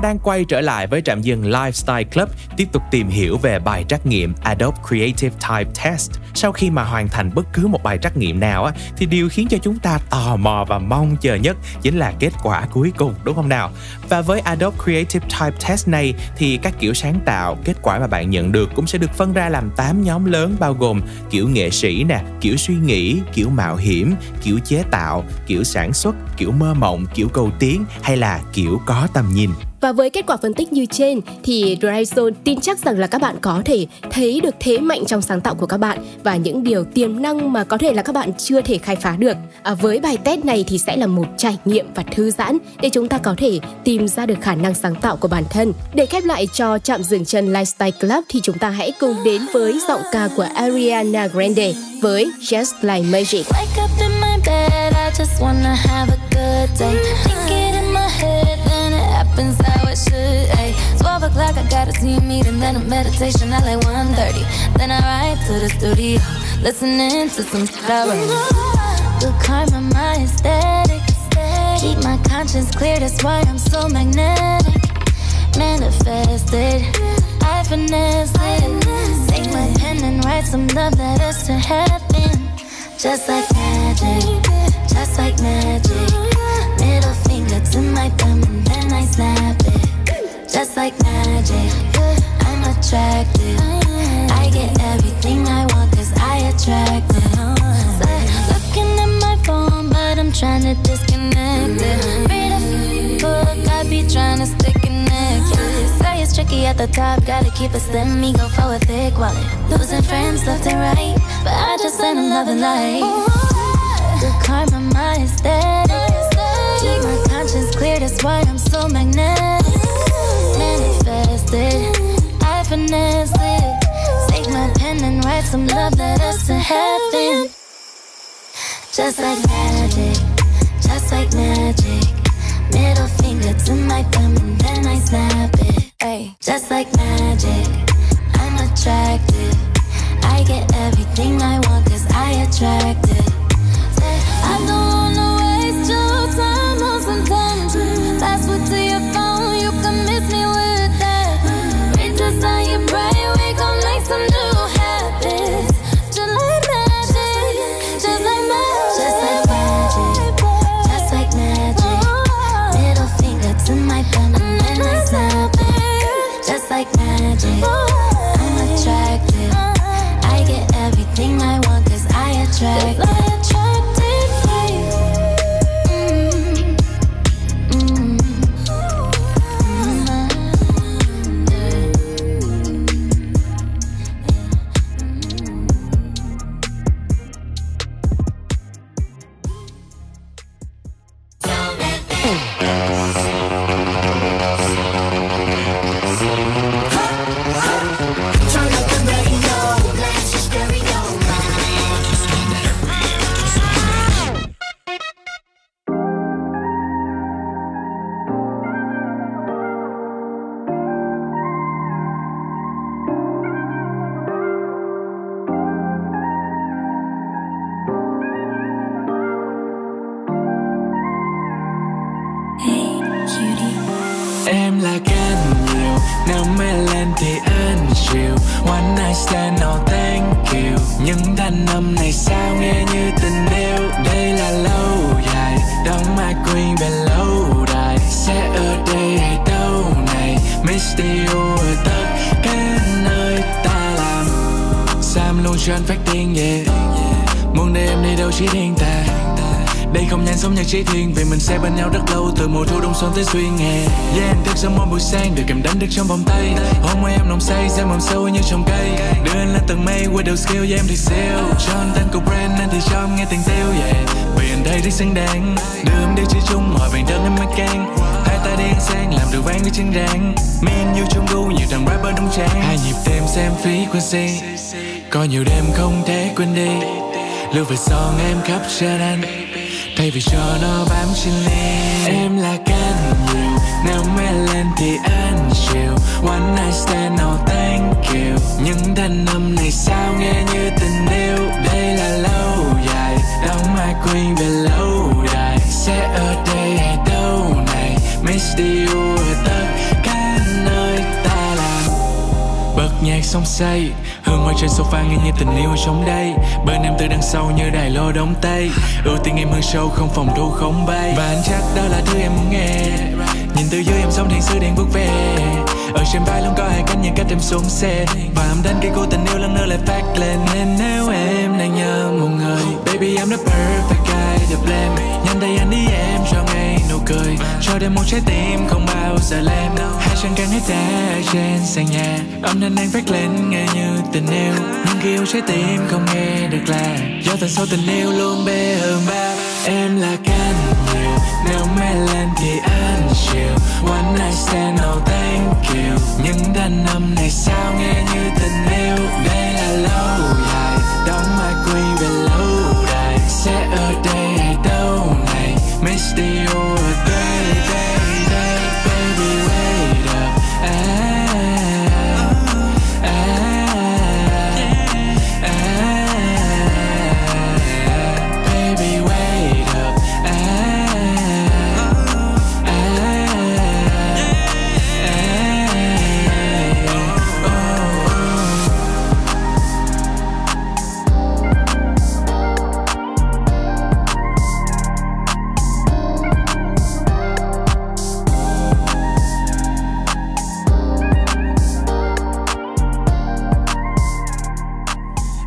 Speaker 3: ta đang quay trở lại với trạm dừng Lifestyle Club tiếp tục tìm hiểu về bài trắc nghiệm Adobe Creative Type Test. Sau khi mà hoàn thành bất cứ một bài trắc nghiệm nào á, thì điều khiến cho chúng ta tò mò và mong chờ nhất chính là kết quả cuối cùng đúng không nào? Và với Adobe Creative Type Test này thì các kiểu sáng tạo, kết quả mà bạn nhận được cũng sẽ được phân ra làm 8 nhóm lớn bao gồm kiểu nghệ sĩ nè, kiểu suy nghĩ, kiểu mạo hiểm, kiểu chế tạo, kiểu sản xuất, kiểu mơ mộng, kiểu cầu tiến hay là kiểu có tầm nhìn.
Speaker 2: Và với kết quả phân tích như trên thì Dryzone tin chắc rằng là các bạn có thể thấy được thế mạnh trong sáng tạo của các bạn và những điều tiềm năng mà có thể là các bạn chưa thể khai phá được. À, với bài test này thì sẽ là một trải nghiệm và thư giãn để chúng ta có thể tìm ra được khả năng sáng tạo của bản thân. Để khép lại cho chạm dừng chân Lifestyle Club thì chúng ta hãy cùng đến với giọng ca của Ariana Grande với Just Like Magic.
Speaker 10: Wake up in my bed, I just wanna have a good day. Think it in my head, happens how it should. Ay. 12 o'clock, I got a team meeting, then a meditation at like 1.30. Then I ride to the studio, listening to some I. Good karma, my aesthetic. Keep my conscience clear, that's why I'm so magnetic. Manifested, I finesse it. Take my pen and write some love letters to heaven. Just like magic, just like magic. Middle finger to my thumb and then I snap it. Just like magic, I'm attracted. I get everything I want cause I attract it. Looking at my phone, but I'm trying to disconnect it. Read a book, I be trying to stay connected. Say it's tricky at the top, gotta keep it slim, me go for a thick wallet. Losing friends left and right, but I just in love and light. Good karma, my aesthetic. That's why I'm so magnetic. Manifested, I finesse it. Take my pen and write some love letters to heaven. Just like magic, just like magic. Middle finger to my thumb and then I snap it. Ay, just like magic, I'm attracted. I get everything I want cause I attract it. I don't
Speaker 17: Em là canh nhiều Nếu mê lên thì anh chịu. One night stand, no thank you. Những thanh âm này sao nghe như tình yêu? Đây là lâu dài Đóng mai queen về lâu đài. Sẽ ở đây hay đâu này? Miss you ở tất cả nơi ta làm. Sam luôn cho anh phát tiếng yeah. Muốn để em đi đâu chỉ riêng ta đây không nhanh sống như chỉ thiên, Vì mình sẽ bên nhau rất lâu, Từ mùa thu đông xuân tới xuyên hè. Yeah em thức giấc mỗi buổi sáng, Được cầm đánh được trong vòng tay. Hôm qua em nồng say Xem mầm sâu như trồng cây. Đưa anh lên tầng mây Qua đầu skill yeah em thì siêu. Cho anh tên của brand, Anh thì cho em nghe tiền tiêu yeah. Vì anh đây rất xứng đáng, Đưa em đi chơi chung Mọi vàng đơn em mới can Hai tay đen sang Làm được vang với chân rang. Me and you chung gu, Nhiều thằng rapper đúng trang. Hai nhịp tim xem frequency. Có nhiều đêm không thể quên đi. Lưu về son em khắp trên anh Thay vì cho nó bám trên ly Em là can nhiều Nếu mê lên thì anh chịu. One night stand, no thank you. Những thanh âm này sao nghe như tình yêu? Đây là lâu dài. Đóng mai queen về lâu đài Sẽ ở đây hay đâu này? Miss you ở tất cả nơi ta làm Bật nhạc xong say. Hương hoa trên sofa nghe như tình yêu sống trong đây. Bên em từ đằng sau như đài lô đóng tay. Ưu tiên em hơn sâu không phòng thu không bay. Và anh chắc đó là thứ em muốn nghe. Nhìn từ dưới em sống thiên sứ đèn bước về Ở trên vai luôn có hai cánh những cách em xuống xe. Và em đến khi cô tình yêu lần nữa lại phát lên. Nên nếu em đang nhớ một người, Baby, I'm the perfect guy to blame. Nhanh tay anh đi em, cho ngay nụ cười. Cho đêm một trái tim không bao giờ lem. Hai chân càng hết đá trên sàn nhà. Âm thanh anh phát lên, nghe như tình yêu. Nhưng khi yêu trái tim không nghe được là Do tình số tình yêu luôn bê hơn ba. Em là canh nhiều Nếu mê lên thì ăn chịu. One night stand oh thank you. Những đàn năm này sao nghe như tình yêu? Đây là lâu dài Đóng mai quy về lâu đài. Sẽ ở đây hay đâu này? Miss you ở đâu?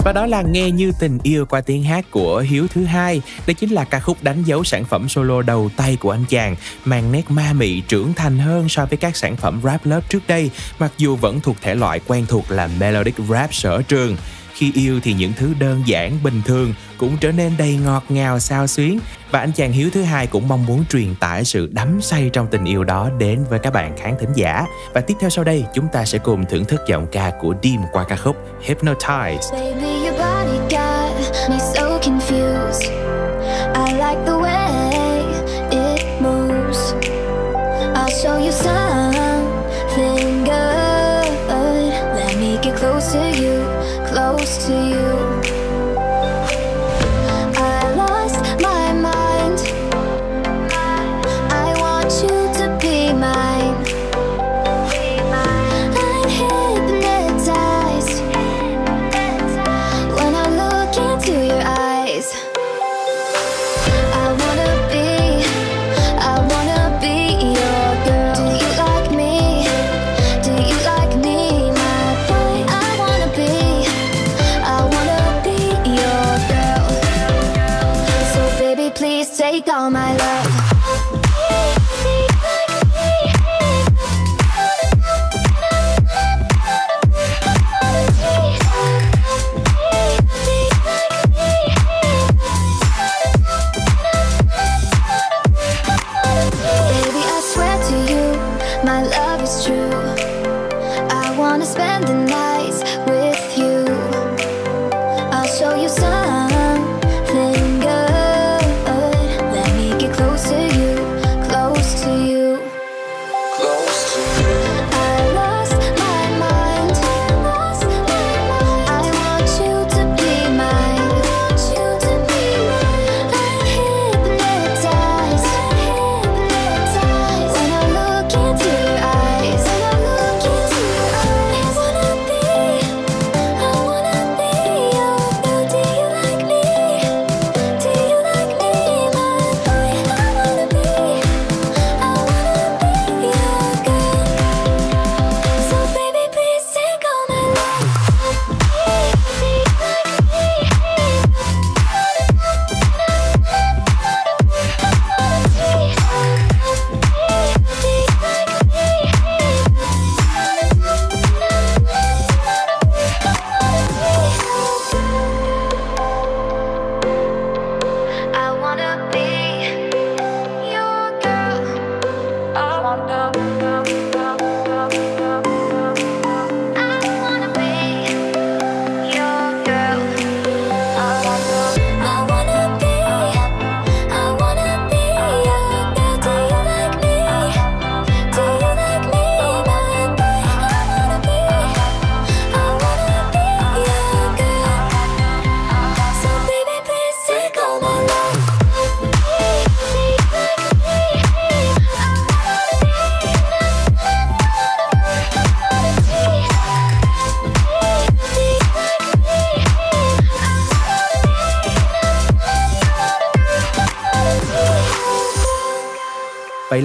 Speaker 3: Và đó là Nghe như tình yêu qua tiếng hát của Hiếu thứ hai. Đây chính là ca khúc đánh dấu sản phẩm solo đầu tay của anh chàng, mang nét ma mị trưởng thành hơn so với các sản phẩm rap lớp trước đây, mặc dù vẫn thuộc thể loại quen thuộc là melodic rap sở trường khi yêu thì những thứ đơn giản bình thường cũng trở nên đầy ngọt ngào sao xuyến và anh chàng hiếu thứ hai cũng mong muốn truyền tải sự đắm say trong tình yêu đó đến với các bạn khán thính giả và tiếp theo sau đây chúng ta sẽ cùng thưởng thức giọng ca của Dim qua ca khúc Hypnotize.
Speaker 10: Baby, to you.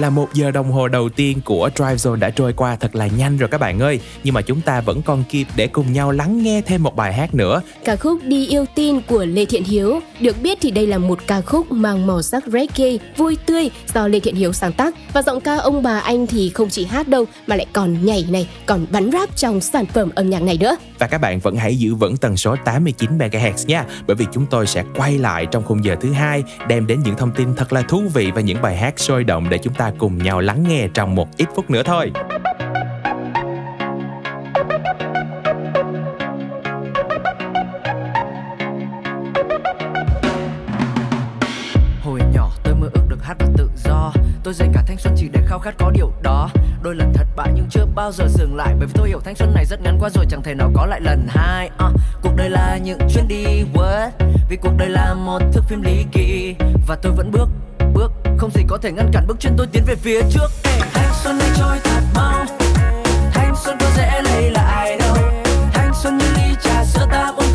Speaker 3: Là một giờ đồng hồ đầu tiên của Drive Zone đã trôi qua thật là nhanh rồi các bạn ơi Nhưng mà chúng ta vẫn còn kịp để cùng nhau lắng nghe thêm một bài hát nữa
Speaker 2: Ca khúc Đi yêu tin của Lê Thiện Hiếu. Được biết thì đây là một ca khúc mang màu sắc reggae, vui tươi do Lê Thiện Hiếu sáng tác. Và giọng ca ông bà anh thì không chỉ hát đâu mà lại còn nhảy này, còn bắn rap trong sản phẩm âm nhạc này nữa.
Speaker 3: Và các bạn vẫn hãy giữ vững tần số 89 MHz nha. Bởi vì chúng tôi sẽ quay lại trong khung giờ thứ hai, Đem đến những thông tin thật là thú vị và những bài hát sôi động để chúng ta cùng nhau lắng nghe trong một ít phút nữa thôi.
Speaker 6: Bao giờ dừng lại? Bởi vì tôi hiểu thanh xuân này rất ngắn quá rồi chẳng thể nào có lại lần hai. Uh, Cuộc đời là những chuyến đi what? Vì cuộc đời là một thước phim lý kỳ Và tôi vẫn bước, bước Không gì có thể ngăn cản bước chân tôi tiến về phía trước. Hey. Thanh xuân đi trôi thật mau. Thanh xuân có dễ lấy lại đâu. Thanh xuân như ly trà sữa ta uống.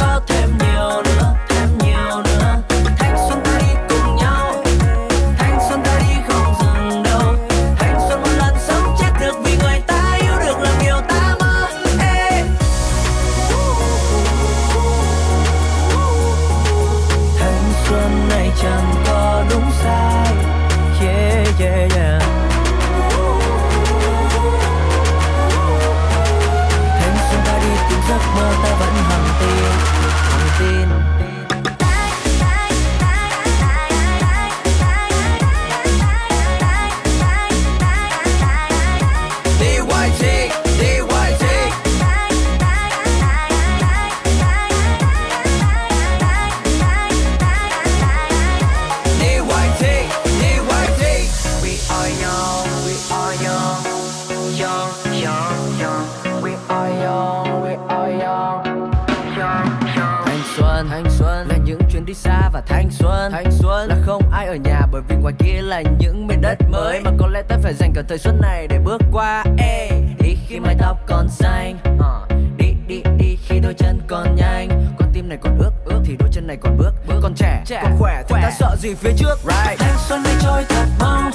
Speaker 6: Phải dành cả thời xuân này để bước qua. Ê, đi khi mái tóc còn xanh. Uh, đi đi đi khi đôi chân còn nhanh. Con tim này còn ước ước thì đôi chân này còn bước bước. Còn trẻ, trẻ còn khỏe thì ta sợ gì phía trước? Right.
Speaker 1: thanh xuân đi trôi thật mau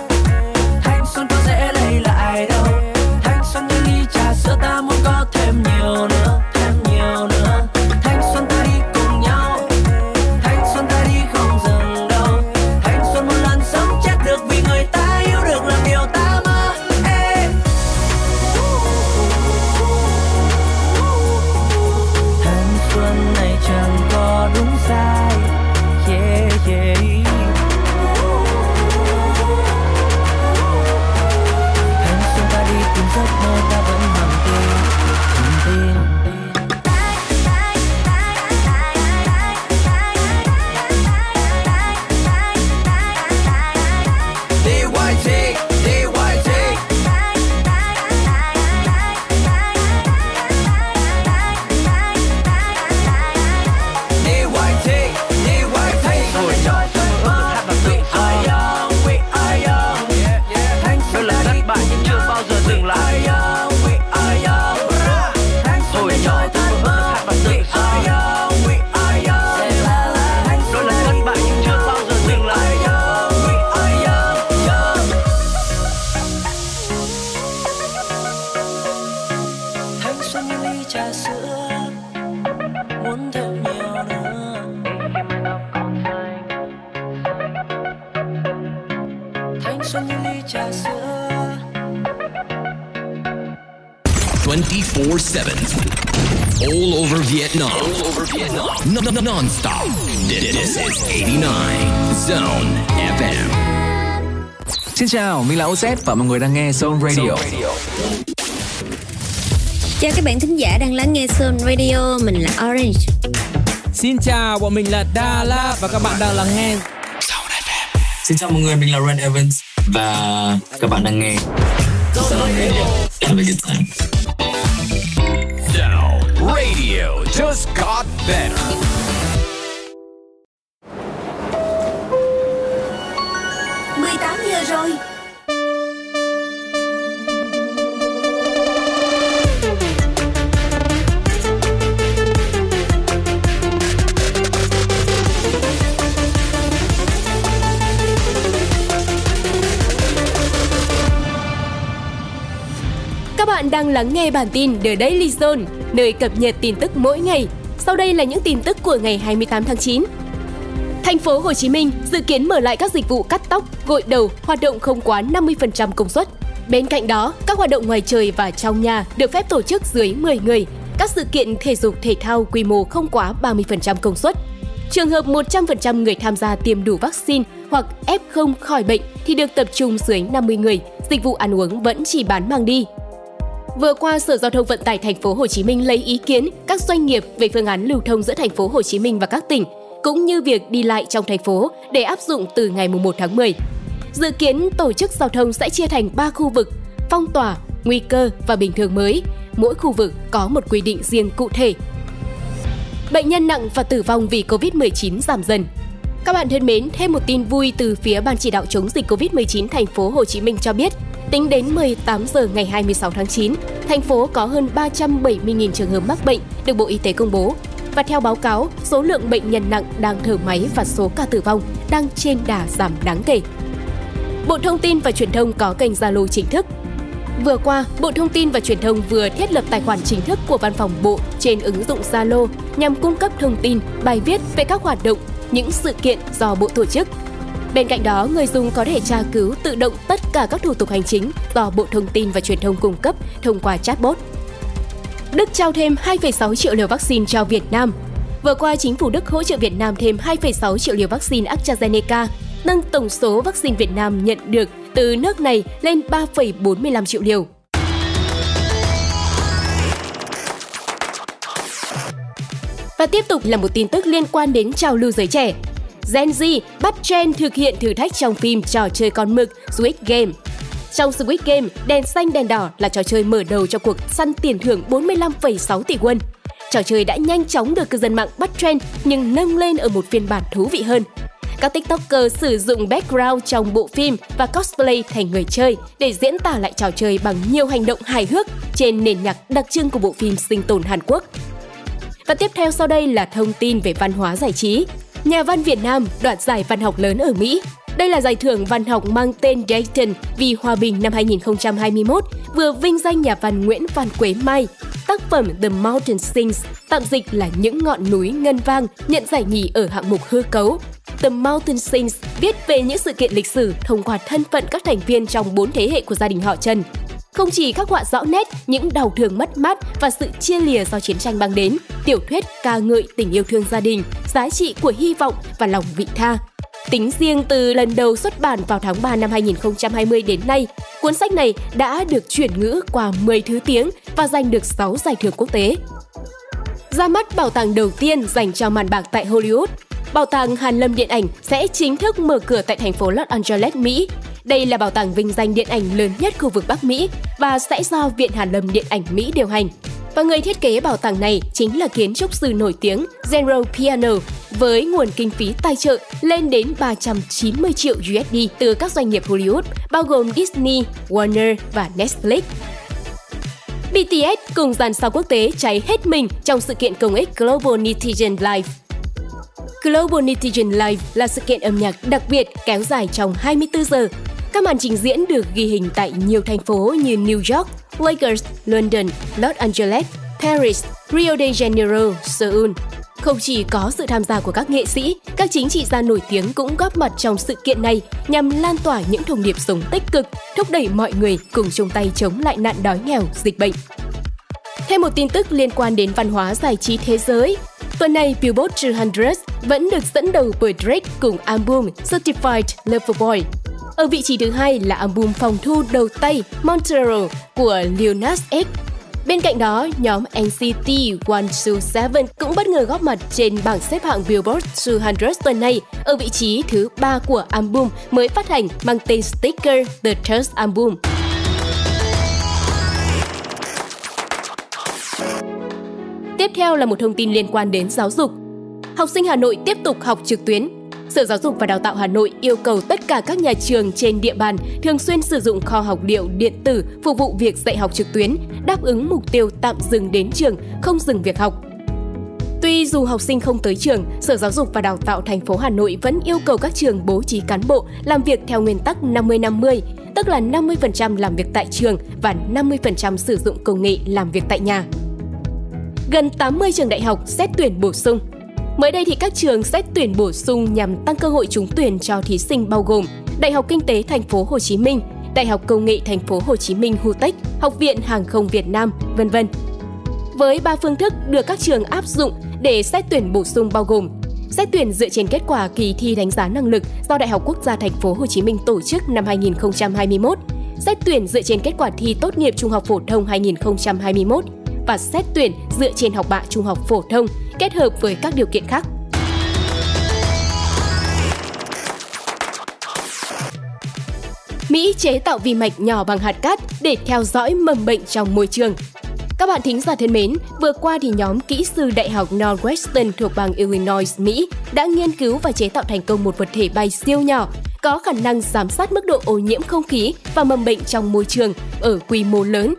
Speaker 1: thanh xuân có dễ lấy lại đâu. Thanh xuân như ly trà sữa ta muốn có thêm
Speaker 18: Xin chào, mình là OZ và mọi người đang nghe Zone Radio.
Speaker 19: Chào các bạn thính giả đang lắng nghe Zone Radio, mình là Orange.
Speaker 20: Xin chào, bọn mình là Lạt và các bạn đang lắng nghe
Speaker 21: Xin chào mọi người, mình là Ren Evans và các bạn đang nghe Zone Radio. Have a good time.
Speaker 22: Zone Radio just got better.
Speaker 15: Rồi
Speaker 2: Các bạn đang lắng nghe bản tin The Daily Zone, nơi cập nhật tin tức mỗi ngày. Sau đây là những tin tức của ngày 28 tháng 9. Thành phố Hồ Chí Minh dự kiến mở lại các dịch vụ cắt tóc, gội đầu hoạt động không quá 50% công suất. Bên cạnh đó, các hoạt động ngoài trời và trong nhà được phép tổ chức dưới 10 người. Các sự kiện thể dục thể thao quy mô không quá 30% công suất. Trường hợp 100% người tham gia tiêm đủ vaccine hoặc F0 khỏi bệnh thì được tập trung dưới 50 người. Dịch vụ ăn uống vẫn chỉ bán mang đi. Vừa qua, Sở Giao thông Vận tải Thành phố Hồ Chí Minh lấy ý kiến các doanh nghiệp về phương án lưu thông giữa Thành phố Hồ Chí Minh và các tỉnh, cũng như việc đi lại trong thành phố để áp dụng từ ngày 1 tháng 10. Dự kiến tổ chức giao thông sẽ chia thành 3 khu vực: phong tỏa, nguy cơ và bình thường mới. Mỗi khu vực có một quy định riêng cụ thể. Bệnh nhân nặng và tử vong vì Covid-19 giảm dần. Các bạn thân mến, thêm một tin vui từ phía Ban chỉ đạo chống dịch Covid-19 thành phố Hồ Chí Minh cho biết, tính đến 18 giờ ngày 26 tháng 9, thành phố có hơn 370.000 trường hợp mắc bệnh được Bộ Y tế công bố. Và theo báo cáo, số lượng bệnh nhân nặng đang thở máy và số ca tử vong đang trên đà giảm đáng kể. Bộ Thông tin và Truyền thông có kênh Zalo chính thức. Vừa qua, Bộ Thông tin và Truyền thông vừa thiết lập tài khoản chính thức của Văn phòng Bộ trên ứng dụng Zalo nhằm cung cấp thông tin, bài viết về các hoạt động, những sự kiện do Bộ tổ chức. Bên cạnh đó, người dùng có thể tra cứu tự động tất cả các thủ tục hành chính do Bộ Thông tin và Truyền thông cung cấp thông qua chatbot. Đức trao thêm 2,6 triệu liều vaccine cho Việt Nam. Vừa qua, chính phủ Đức hỗ trợ Việt Nam thêm 2,6 triệu liều vaccine AstraZeneca, nâng tổng số vaccine Việt Nam nhận được từ nước này lên 3,45 triệu liều. Và tiếp tục là một tin tức liên quan đến trào lưu giới trẻ. Gen Z bắt trend thực hiện thử thách trong phim trò chơi con mực Switch Game. Trong Squid Game, đèn xanh đèn đỏ là trò chơi mở đầu cho cuộc săn tiền thưởng 45,6 tỷ won. trò chơi đã nhanh chóng được cư dân mạng bắt trend nhưng nâng lên ở một phiên bản thú vị hơn. Các TikToker sử dụng background trong bộ phim và cosplay thành người chơi để diễn tả lại trò chơi bằng nhiều hành động hài hước trên nền nhạc đặc trưng của bộ phim sinh tồn Hàn Quốc. Và tiếp theo sau đây là thông tin về văn hóa giải trí. Nhà văn Việt Nam đoạt giải văn học lớn ở Mỹ. Đây là giải thưởng văn học mang tên Dayton vì hòa bình năm 2021, vừa vinh danh nhà văn Nguyễn Văn Quế Mai. Tác phẩm The Mountain Sings, tạm dịch là Những ngọn núi ngân vang, nhận giải nhì ở hạng mục hư cấu. The Mountain Sings viết về những sự kiện lịch sử thông qua thân phận các thành viên trong bốn thế hệ của gia đình họ Trần. Không chỉ khắc họa rõ nét những đau thương mất mát và sự chia lìa do chiến tranh mang đến, tiểu thuyết ca ngợi tình yêu thương gia đình, giá trị của hy vọng và lòng vị tha. Tính riêng từ lần đầu xuất bản vào tháng 3 năm 2020 đến nay, cuốn sách này đã được chuyển ngữ qua 10 thứ tiếng và giành được 6 giải thưởng quốc tế. Ra mắt bảo tàng đầu tiên dành cho màn bạc tại Hollywood, Bảo tàng Hàn Lâm Điện ảnh sẽ chính thức mở cửa tại thành phố Los Angeles, Mỹ. Đây là bảo tàng vinh danh điện ảnh lớn nhất khu vực Bắc Mỹ và sẽ do Viện Hàn Lâm Điện ảnh Mỹ điều hành. Và người thiết kế bảo tàng này chính là kiến trúc sư nổi tiếng General Piano với nguồn kinh phí tài trợ lên đến 390 triệu USD từ các doanh nghiệp Hollywood bao gồm Disney, Warner và Netflix. BTS cùng dàn sao quốc tế cháy hết mình trong sự kiện công ích Global Netizen Live. Global Netizen Live là sự kiện âm nhạc đặc biệt kéo dài trong 24 giờ. Các màn trình diễn được ghi hình tại nhiều thành phố như New York, Lakers, London, Los Angeles, Paris, Rio de Janeiro, Seoul. Không chỉ có sự tham gia của các nghệ sĩ, các chính trị gia nổi tiếng cũng góp mặt trong sự kiện này nhằm lan tỏa những thông điệp sống tích cực, thúc đẩy mọi người cùng chung tay chống lại nạn đói nghèo, dịch bệnh. Thêm một tin tức liên quan đến văn hóa giải trí thế giới. Tuần này, Billboard 200 vẫn được dẫn đầu bởi Drake cùng album Certified Lover Boy. Ở vị trí thứ hai là album phòng thu đầu tay Montero của Lil Nas X. Bên cạnh đó, nhóm NCT 127 cũng bất ngờ góp mặt trên bảng xếp hạng Billboard 200 tuần này ở vị trí thứ ba của album mới phát hành mang tên Sticker The Trust Album. Tiếp theo là một thông tin liên quan đến giáo dục. Học sinh Hà Nội tiếp tục học trực tuyến. Sở Giáo dục và Đào tạo Hà Nội yêu cầu tất cả các nhà trường trên địa bàn thường xuyên sử dụng kho học liệu điện tử phục vụ việc dạy học trực tuyến, đáp ứng mục tiêu tạm dừng đến trường, không dừng việc học. Tuy dù học sinh không tới trường, Sở Giáo dục và Đào tạo thành phố Hà Nội vẫn yêu cầu các trường bố trí cán bộ làm việc theo nguyên tắc 50-50, tức là 50% làm việc tại trường và 50% sử dụng công nghệ làm việc tại nhà gần 80 trường đại học xét tuyển bổ sung. Mới đây thì các trường xét tuyển bổ sung nhằm tăng cơ hội trúng tuyển cho thí sinh bao gồm Đại học Kinh tế Thành phố Hồ Chí Minh, Đại học Công nghệ Thành phố Hồ Chí Minh HuTech, Học viện Hàng không Việt Nam, vân vân. Với ba phương thức được các trường áp dụng để xét tuyển bổ sung bao gồm Xét tuyển dựa trên kết quả kỳ thi đánh giá năng lực do Đại học Quốc gia Thành phố Hồ Chí Minh tổ chức năm 2021, xét tuyển dựa trên kết quả thi tốt nghiệp trung học phổ thông 2021 và xét tuyển dựa trên học bạ trung học phổ thông kết hợp với các điều kiện khác. Mỹ chế tạo vi mạch nhỏ bằng hạt cát để theo dõi mầm bệnh trong môi trường. Các bạn thính giả thân mến, vừa qua thì nhóm kỹ sư Đại học Northwestern thuộc bang Illinois, Mỹ đã nghiên cứu và chế tạo thành công một vật thể bay siêu nhỏ có khả năng giám sát mức độ ô nhiễm không khí và mầm bệnh trong môi trường ở quy mô lớn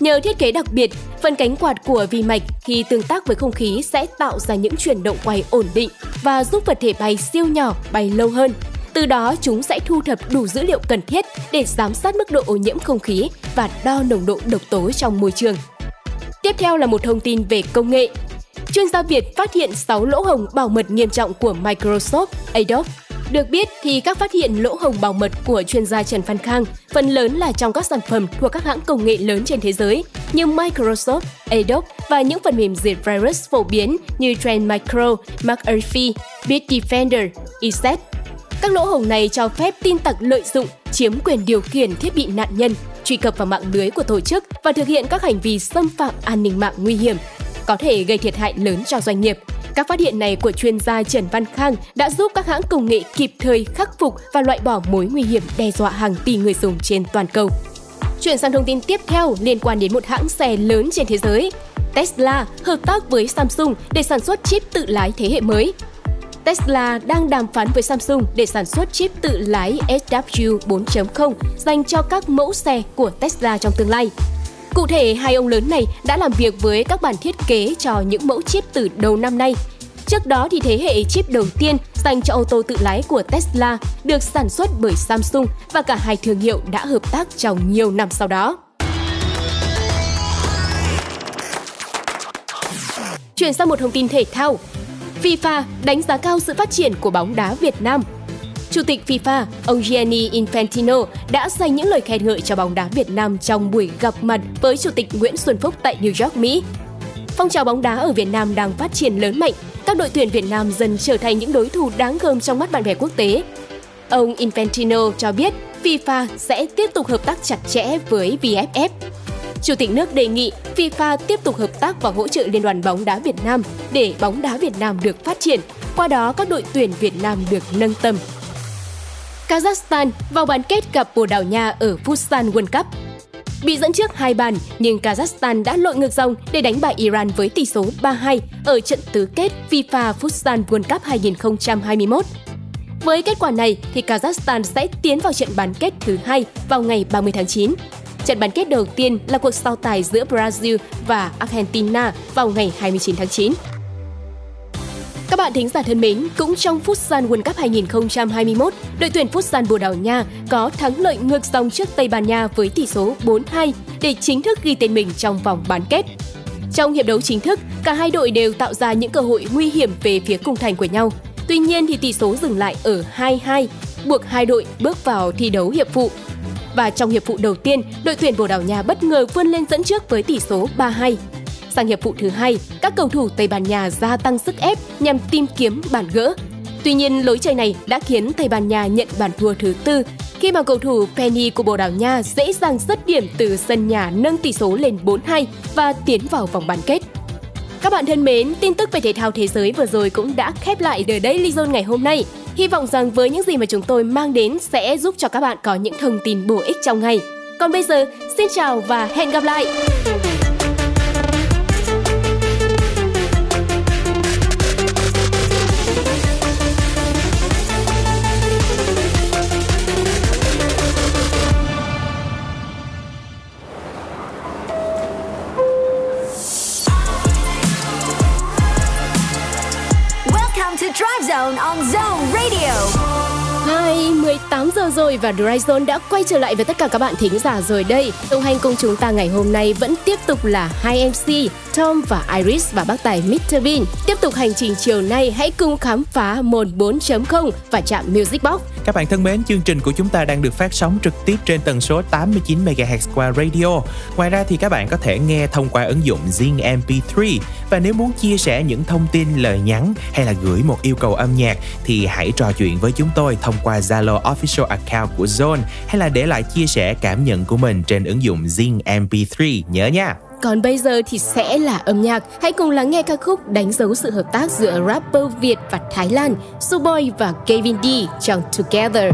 Speaker 2: Nhờ thiết kế đặc biệt, phần cánh quạt của vi mạch khi tương tác với không khí sẽ tạo ra những chuyển động quay ổn định và giúp vật thể bay siêu nhỏ bay lâu hơn. Từ đó chúng sẽ thu thập đủ dữ liệu cần thiết để giám sát mức độ ô nhiễm không khí và đo nồng độ độc tố trong môi trường. Tiếp theo là một thông tin về công nghệ. Chuyên gia Việt phát hiện 6 lỗ hồng bảo mật nghiêm trọng của Microsoft, Adobe được biết thì các phát hiện lỗ hồng bảo mật của chuyên gia Trần Văn Khang phần lớn là trong các sản phẩm thuộc các hãng công nghệ lớn trên thế giới như Microsoft, Adobe và những phần mềm diệt virus phổ biến như Trend Micro, McAfee, Bitdefender, ESET. Các lỗ hồng này cho phép tin tặc lợi dụng, chiếm quyền điều khiển thiết bị nạn nhân, truy cập vào mạng lưới của tổ chức và thực hiện các hành vi xâm phạm an ninh mạng nguy hiểm, có thể gây thiệt hại lớn cho doanh nghiệp. Các phát hiện này của chuyên gia Trần Văn Khang đã giúp các hãng công nghệ kịp thời khắc phục và loại bỏ mối nguy hiểm đe dọa hàng tỷ người dùng trên toàn cầu. Chuyển sang thông tin tiếp theo liên quan đến một hãng xe lớn trên thế giới. Tesla hợp tác với Samsung để sản xuất chip tự lái thế hệ mới. Tesla đang đàm phán với Samsung để sản xuất chip tự lái SW 4.0 dành cho các mẫu xe của Tesla trong tương lai. Cụ thể, hai ông lớn này đã làm việc với các bản thiết kế cho những mẫu chip từ đầu năm nay. Trước đó thì thế hệ chip đầu tiên dành cho ô tô tự lái của Tesla được sản xuất bởi Samsung và cả hai thương hiệu đã hợp tác trong nhiều năm sau đó. Chuyển sang một thông tin thể thao. FIFA đánh giá cao sự phát triển của bóng đá Việt Nam. Chủ tịch FIFA, ông Gianni Infantino đã dành những lời khen ngợi cho bóng đá Việt Nam trong buổi gặp mặt với Chủ tịch Nguyễn Xuân Phúc tại New York, Mỹ. Phong trào bóng đá ở Việt Nam đang phát triển lớn mạnh, các đội tuyển Việt Nam dần trở thành những đối thủ đáng gờm trong mắt bạn bè quốc tế. Ông Infantino cho biết FIFA sẽ tiếp tục hợp tác chặt chẽ với VFF. Chủ tịch nước đề nghị FIFA tiếp tục hợp tác và hỗ trợ Liên đoàn bóng đá Việt Nam để bóng đá Việt Nam được phát triển, qua đó các đội tuyển Việt Nam được nâng tầm. Kazakhstan vào bán kết gặp Bồ Đào Nha ở Futsal World Cup. Bị dẫn trước hai bàn, nhưng Kazakhstan đã lội ngược dòng để đánh bại Iran với tỷ số 3-2 ở trận tứ kết FIFA Futsal World Cup 2021. Với kết quả này thì Kazakhstan sẽ tiến vào trận bán kết thứ hai vào ngày 30 tháng 9. Trận bán kết đầu tiên là cuộc so tài giữa Brazil và Argentina vào ngày 29 tháng 9. Các bạn thính giả thân mến, cũng trong Futsal World Cup 2021, đội tuyển Futsal Bồ Đào Nha có thắng lợi ngược dòng trước Tây Ban Nha với tỷ số 4-2 để chính thức ghi tên mình trong vòng bán kết. Trong hiệp đấu chính thức, cả hai đội đều tạo ra những cơ hội nguy hiểm về phía cung thành của nhau. Tuy nhiên thì tỷ số dừng lại ở 2-2, buộc hai đội bước vào thi đấu hiệp phụ. Và trong hiệp phụ đầu tiên, đội tuyển Bồ Đào Nha bất ngờ vươn lên dẫn trước với tỷ số 3-2. Sang hiệp phụ thứ hai, các cầu thủ Tây Ban Nha gia tăng sức ép nhằm tìm kiếm bàn gỡ. Tuy nhiên, lối chơi này đã khiến Tây Ban Nha nhận bàn thua thứ tư khi mà cầu thủ Penny của Bồ Đào Nha dễ dàng dứt điểm từ sân nhà nâng tỷ số lên 4-2 và tiến vào vòng bán kết. Các bạn thân mến, tin tức về thể thao thế giới vừa rồi cũng đã khép lại The Daily Zone ngày hôm nay. Hy vọng rằng với những gì mà chúng tôi mang đến sẽ giúp cho các bạn có những thông tin bổ ích trong ngày. Còn bây giờ, xin chào và hẹn gặp lại!
Speaker 15: Zone on Zone
Speaker 2: 8 giờ rồi và Dryzone đã quay trở lại với tất cả các bạn thính giả rồi đây. Đồng hành cùng chúng ta ngày hôm nay vẫn tiếp tục là hai MC Tom và Iris và bác tài Mr. Bean. Tiếp tục hành trình chiều nay hãy cùng khám phá mồn 4.0 và trạm Music Box.
Speaker 3: Các bạn thân mến, chương trình của chúng ta đang được phát sóng trực tiếp trên tần số 89 MHz qua radio. Ngoài ra thì các bạn có thể nghe thông qua ứng dụng Zing MP3 và nếu muốn chia sẻ những thông tin, lời nhắn hay là gửi một yêu cầu âm nhạc thì hãy trò chuyện với chúng tôi thông qua Zalo official account của Zone hay là để lại chia sẻ cảm nhận của mình trên ứng dụng Zing MP3 nhớ nha.
Speaker 2: Còn bây giờ thì sẽ là âm nhạc. Hãy cùng lắng nghe ca khúc đánh dấu sự hợp tác giữa rapper Việt và Thái Lan, Suboy và Kevin D trong Together.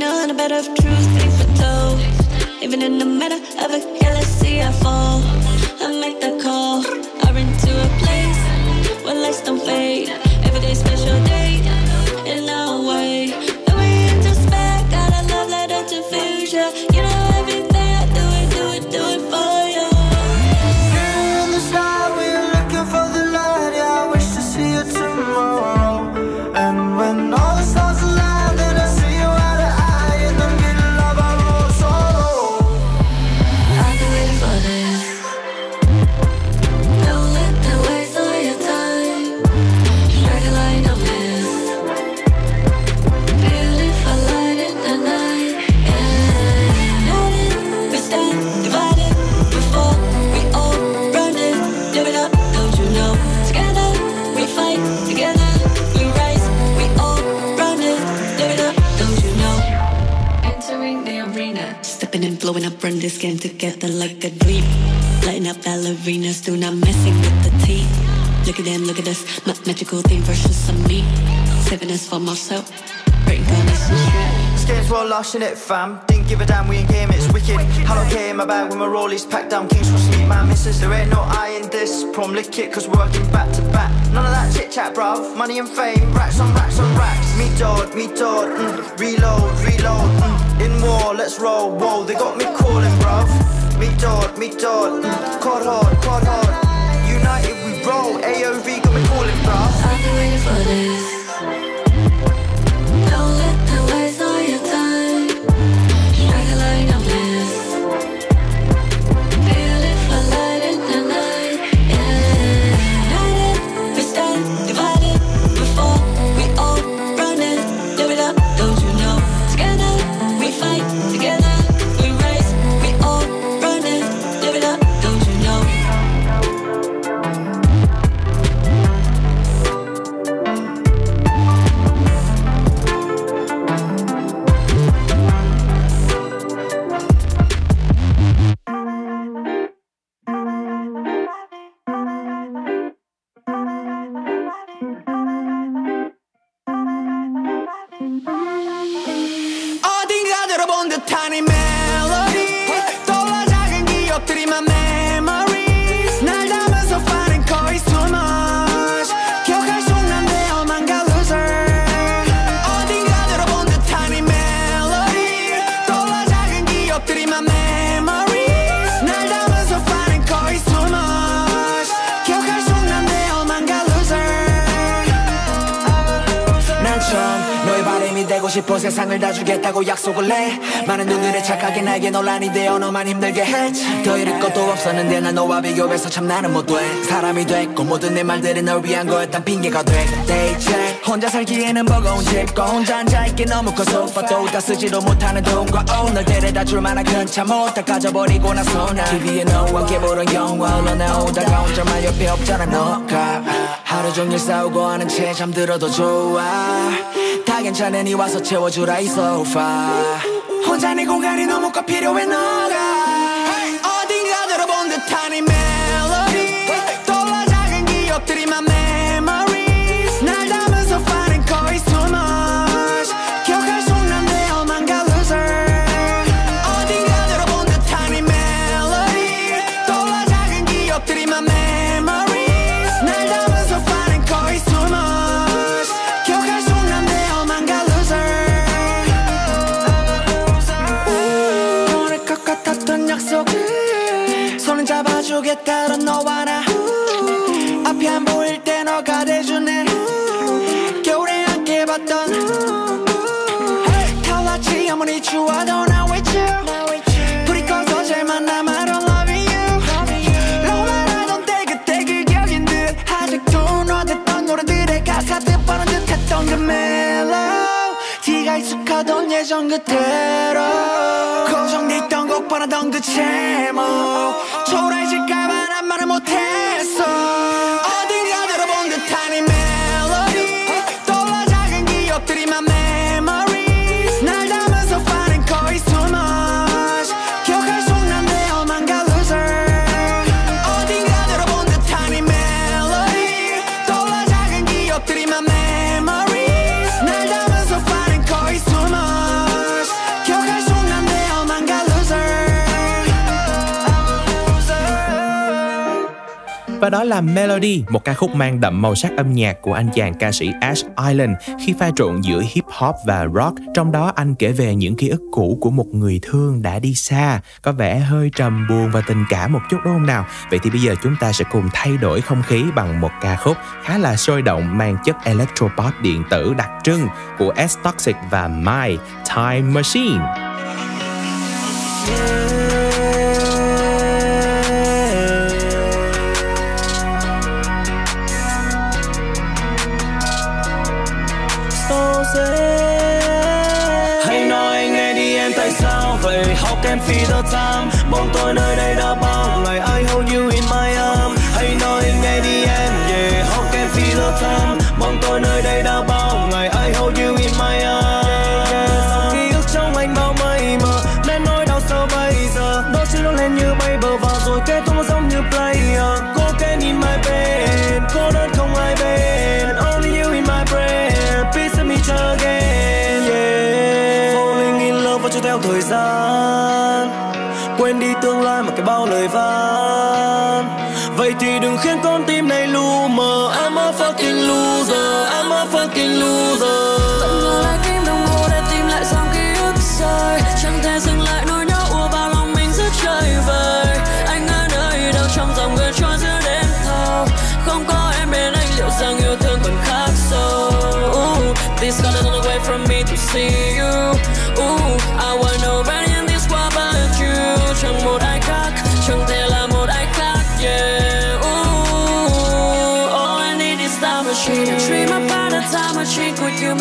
Speaker 11: Anything we know, no better of truth, things we told. Even in the middle of a
Speaker 16: together like a dream. Lighting up ballerinas, still not messing with the team. Look at them, look at us, ma- magical theme versions of me. Saving us for myself, breaking.
Speaker 23: This game's well lost in it, fam. Didn't give a damn, we in game, it's wicked. Hello, okay in my bag with my rollies packed down. Kings for sleep, my missus. There ain't no eye in this. Prom lick it, cause we're working back to back. None of that chit chat, bruv. Money and fame, racks on racks on racks. Me dog, me dog, mm. reload, reload. Mm. In war, let's roll. Whoa, they got me calling, bruv. Me dog, me dog, mm. quad hard, quad hard. United we roll. AOV got me calling, bruv.
Speaker 16: I've been waiting for this.
Speaker 6: 게 논란이 되어 너만 힘들게 했지 더 잃을 것도 없었는데 난 너와 비교해서 참 나는 못 돼. 사람이 됐고 모든 내 말들이 널 위한 거였단 핑계가 돼. 이제 혼자 살기에는 버거운 집과 혼자 앉아있기 너무 커서 소파도 다 쓰지도 못하는 돈과 오늘 데려다 줄 만한 근참못 다 가져버리고 나서 나 TV에 너와 함께 보던 영화 흘러나오다가 혼자만 옆에 없잖아 너가. 하루 종일 싸우고 하는 채 잠들어도 좋아. 다 괜찮으니 와서 채워주라 이 소파 혼자 내 공간이 너무 꼭 필요해 너가.
Speaker 7: 어딘가 들어본 듯한 이멜
Speaker 6: 예전 그대로. 고정됐던 곡 뻔하던 그 제목. 초라해질까봐 난 말을 못했어
Speaker 3: Và đó là Melody, một ca khúc mang đậm màu sắc âm nhạc của anh chàng ca sĩ Ash Island khi pha trộn giữa hip hop và rock. Trong đó anh kể về những ký ức cũ của một người thương đã đi xa, có vẻ hơi trầm buồn và tình cảm một chút đúng không nào? Vậy thì bây giờ chúng ta sẽ cùng thay đổi không khí bằng một ca khúc khá là sôi động mang chất electropop điện tử đặc trưng của S Toxic và My Time Machine.
Speaker 24: Phi can feel the time. Mong tôi nơi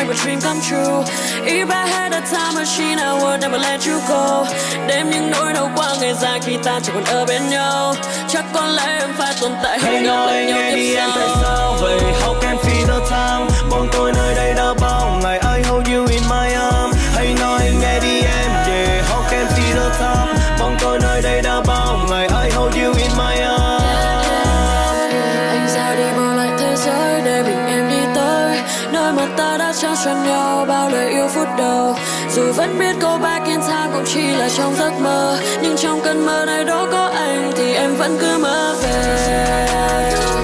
Speaker 16: make my dream come true If I had a time machine I would never let you go. Đêm những nỗi đau qua ngày dài khi ta chẳng còn ở bên nhau. Chắc có lẽ em phải tồn tại hơn nhau
Speaker 25: nói
Speaker 16: bên nhau sau.
Speaker 25: tại sao vậy? How can feel the time? Bọn tôi nơi đây đã bao ngày I hold you
Speaker 16: chân nhau bao lời yêu phút đầu. Dù vẫn biết go back in time cũng chỉ là trong giấc mơ. Nhưng trong cơn mơ này đó có anh thì em vẫn cứ mơ về.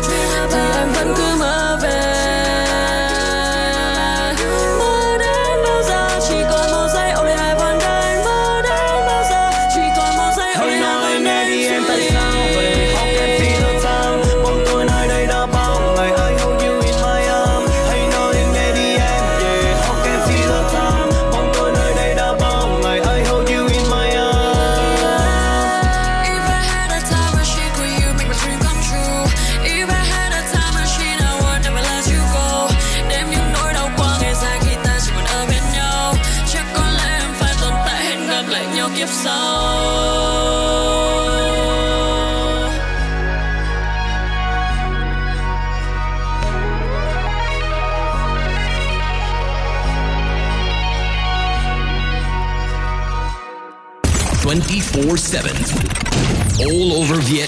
Speaker 16: Thì em vẫn cứ mơ về mơ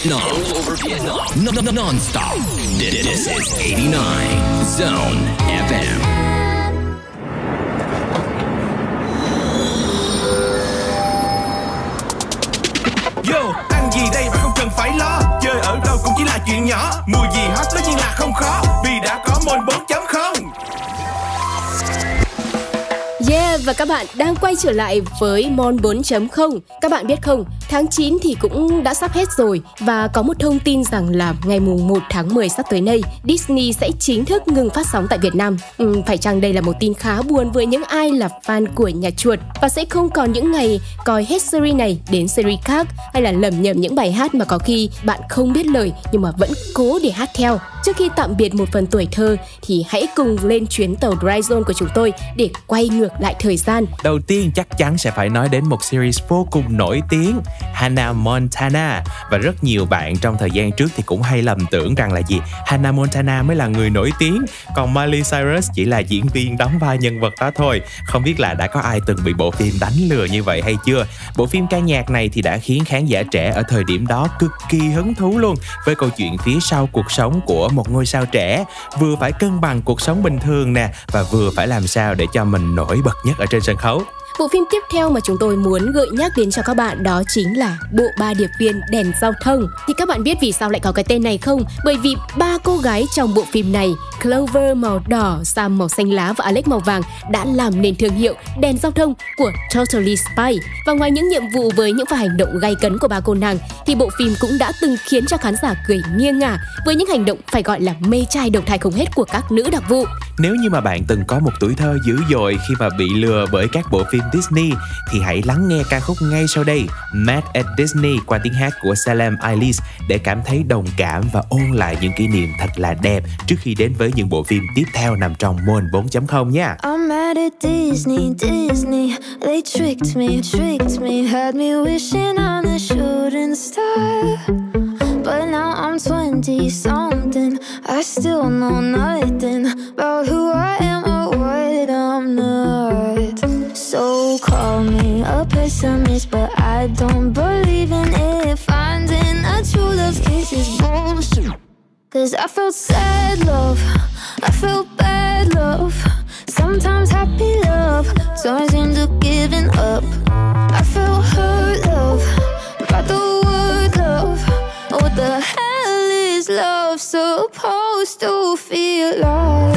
Speaker 22: Vietnam. All over Vietnam. No, no, no, non-stop. This is 89 Zone FM.
Speaker 26: Yo, ăn gì đây mà không cần phải lo Chơi ở đâu cũng chỉ là chuyện nhỏ Mùa gì hot tất nhiên là không khó Vì đã có môn 4.0
Speaker 2: Yeah, và các bạn đang quay trở lại với Mon 4.0. Các bạn biết không, tháng 9 thì cũng đã sắp hết rồi và có một thông tin rằng là ngày mùng 1 tháng 10 sắp tới đây, Disney sẽ chính thức ngừng phát sóng tại Việt Nam. Ừ, phải chăng đây là một tin khá buồn với những ai là fan của nhà chuột và sẽ không còn những ngày coi hết series này đến series khác hay là lầm nhầm những bài hát mà có khi bạn không biết lời nhưng mà vẫn cố để hát theo. Trước khi tạm biệt một phần tuổi thơ thì hãy cùng lên chuyến tàu Dry Zone của chúng tôi để quay ngược lại thời gian.
Speaker 3: Đầu tiên chắc chắn sẽ phải nói đến một series vô cùng nổi tiếng Hannah Montana. Và rất nhiều bạn trong thời gian trước thì cũng hay lầm tưởng rằng là gì? Hannah Montana mới là người nổi tiếng. Còn Miley Cyrus chỉ là diễn viên đóng vai nhân vật đó thôi. Không biết là đã có ai từng bị bộ phim đánh lừa như vậy hay chưa? Bộ phim ca nhạc này thì đã khiến khán giả trẻ ở thời điểm đó cực kỳ hứng thú luôn với câu chuyện phía sau cuộc sống của một ngôi sao trẻ. Vừa phải cân bằng cuộc sống bình thường nè, và vừa phải làm sao để cho mình nổi bật nhất ở trên sân khấu.
Speaker 2: Bộ phim tiếp theo mà chúng tôi muốn gợi nhắc đến cho các bạn đó chính là Bộ ba điệp viên đèn giao thông. Thì các bạn biết vì sao lại có cái tên này không? Bởi vì ba cô gái trong bộ phim này, Clover màu đỏ, Sam màu xanh lá và Alex màu vàng đã làm nên thương hiệu đèn giao thông của Totally Spy. Và ngoài những nhiệm vụ với những pha hành động gay cấn của ba cô nàng, thì bộ phim cũng đã từng khiến cho khán giả cười nghiêng ngả với những hành động phải gọi là mê trai độc thai không hết của các nữ đặc vụ.
Speaker 3: Nếu như mà bạn từng có một tuổi thơ dữ dội khi mà bị lừa bởi các bộ phim Disney thì hãy lắng nghe ca khúc ngay sau đây Mad at Disney qua tiếng hát của Salem Eilish để cảm thấy đồng cảm và ôn lại những kỷ niệm thật là đẹp trước khi đến với những bộ phim tiếp theo nằm trong Moon 4.0 nha.
Speaker 10: I'm mad at Disney, Disney. They tricked me, tricked me, had me wishing on a shooting star. But now I'm 20 something. I still know nothing about who I am or what I'm not. So call me a pessimist, but I don't believe in it. Finding a true love case is bullshit. Cause I felt sad love, I felt bad love. Sometimes happy love turns into giving up. I feel hurt, love, by the word love. What the hell is love supposed to feel like?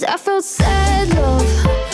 Speaker 10: Cause I felt sad love,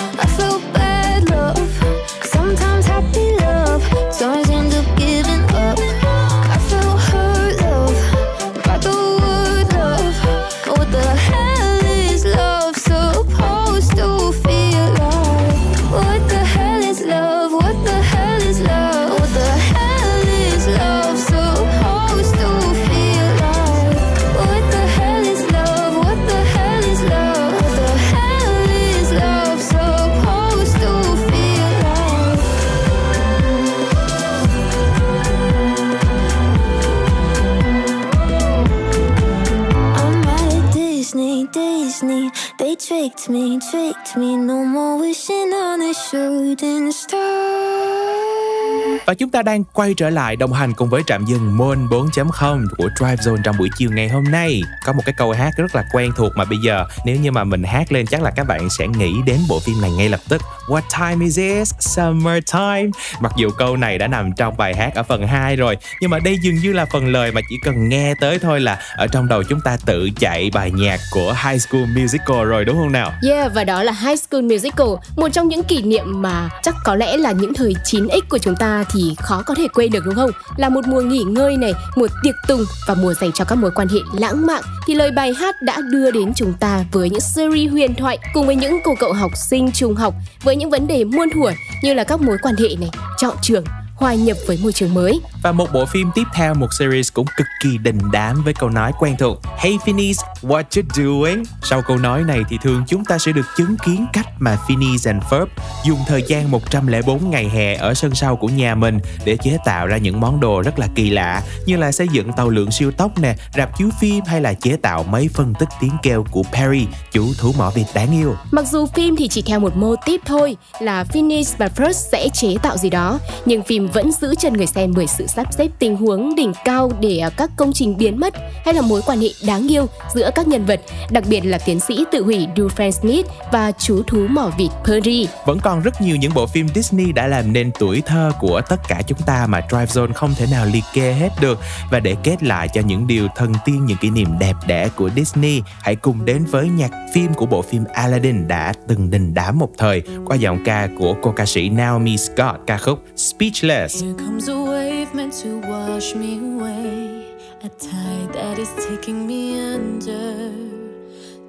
Speaker 3: chúng ta đang quay trở lại đồng hành cùng với trạm dừng Moon 4.0 của Drive Zone trong buổi chiều ngày hôm nay. Có một cái câu hát rất là quen thuộc mà bây giờ nếu như mà mình hát lên chắc là các bạn sẽ nghĩ đến bộ phim này ngay lập tức. What time is it? Summer time. Mặc dù câu này đã nằm trong bài hát ở phần 2 rồi, nhưng mà đây dường như là phần lời mà chỉ cần nghe tới thôi là ở trong đầu chúng ta tự chạy bài nhạc của High School Musical rồi đúng không nào?
Speaker 2: Yeah, và đó là High School Musical, một trong những kỷ niệm mà chắc có lẽ là những thời 9X của chúng ta thì khó có thể quên được đúng không? Là một mùa nghỉ ngơi này, mùa tiệc tùng và mùa dành cho các mối quan hệ lãng mạn thì lời bài hát đã đưa đến chúng ta với những series huyền thoại cùng với những cô cậu học sinh trung học với những vấn đề muôn thuở như là các mối quan hệ này, chọn trường, hòa nhập với môi trường mới.
Speaker 3: Và một bộ phim tiếp theo, một series cũng cực kỳ đình đám với câu nói quen thuộc Hey Phineas, what you doing? Sau câu nói này thì thường chúng ta sẽ được chứng kiến cách mà Phineas and Ferb dùng thời gian 104 ngày hè ở sân sau của nhà mình để chế tạo ra những món đồ rất là kỳ lạ như là xây dựng tàu lượn siêu tốc nè, rạp chiếu phim hay là chế tạo mấy phân tích tiếng kêu của Perry, chú thú mỏ vịt đáng yêu.
Speaker 2: Mặc dù phim thì chỉ theo một mô típ thôi là Phineas và Ferb sẽ chế tạo gì đó, nhưng phim vẫn giữ chân người xem bởi sự sắp xếp tình huống đỉnh cao để à, các công trình biến mất hay là mối quan hệ đáng yêu giữa các nhân vật, đặc biệt là tiến sĩ tự hủy Dufresne Smith và chú thú mỏ vịt Perry.
Speaker 3: Vẫn còn rất nhiều những bộ phim Disney đã làm nên tuổi thơ của tất cả chúng ta mà Drive Zone không thể nào liệt kê hết được. Và để kết lại cho những điều thần tiên, những kỷ niệm đẹp đẽ của Disney, hãy cùng đến với nhạc phim của bộ phim Aladdin đã từng đình đám một thời qua giọng ca của cô ca sĩ Naomi Scott ca khúc Speechless.
Speaker 27: Here comes a wave meant to wash me away. A tide that is taking me under.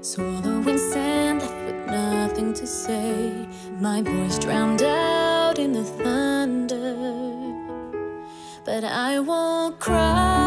Speaker 27: Swallowing sand left with nothing to say. My voice drowned out in the thunder. But I won't cry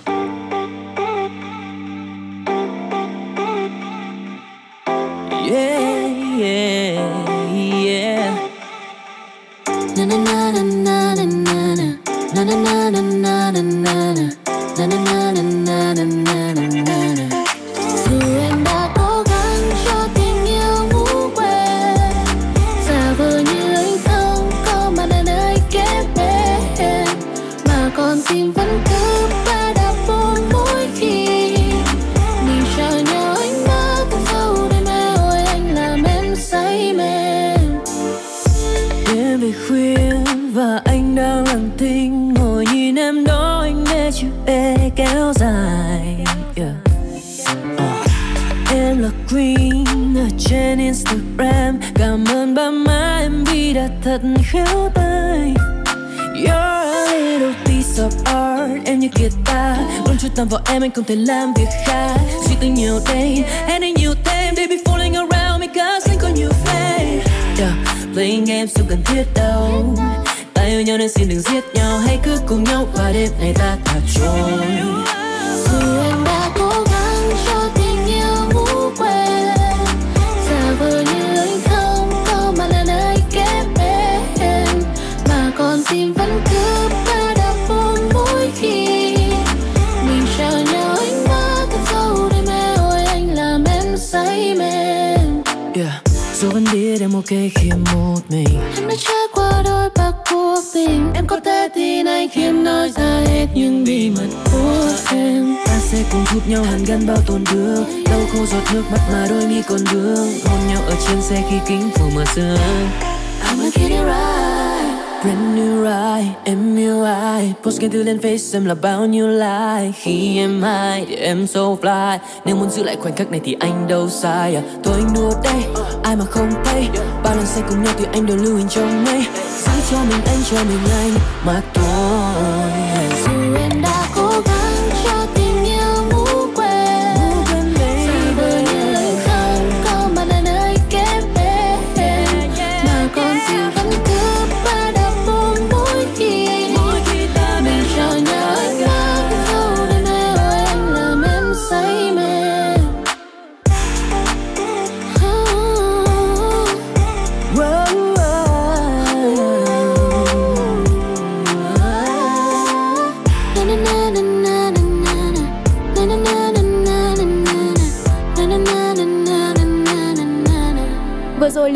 Speaker 28: con el face em là bao nhiêu like. Khi em hay thì em so fly. Nếu muốn giữ lại khoảnh khắc này thì anh đâu sai à. Thôi anh đùa đây, ai mà không thấy Bao lần say cùng nhau thì anh đều lưu hình trong mây. Giữ cho mình anh cho mình anh. Mà thôi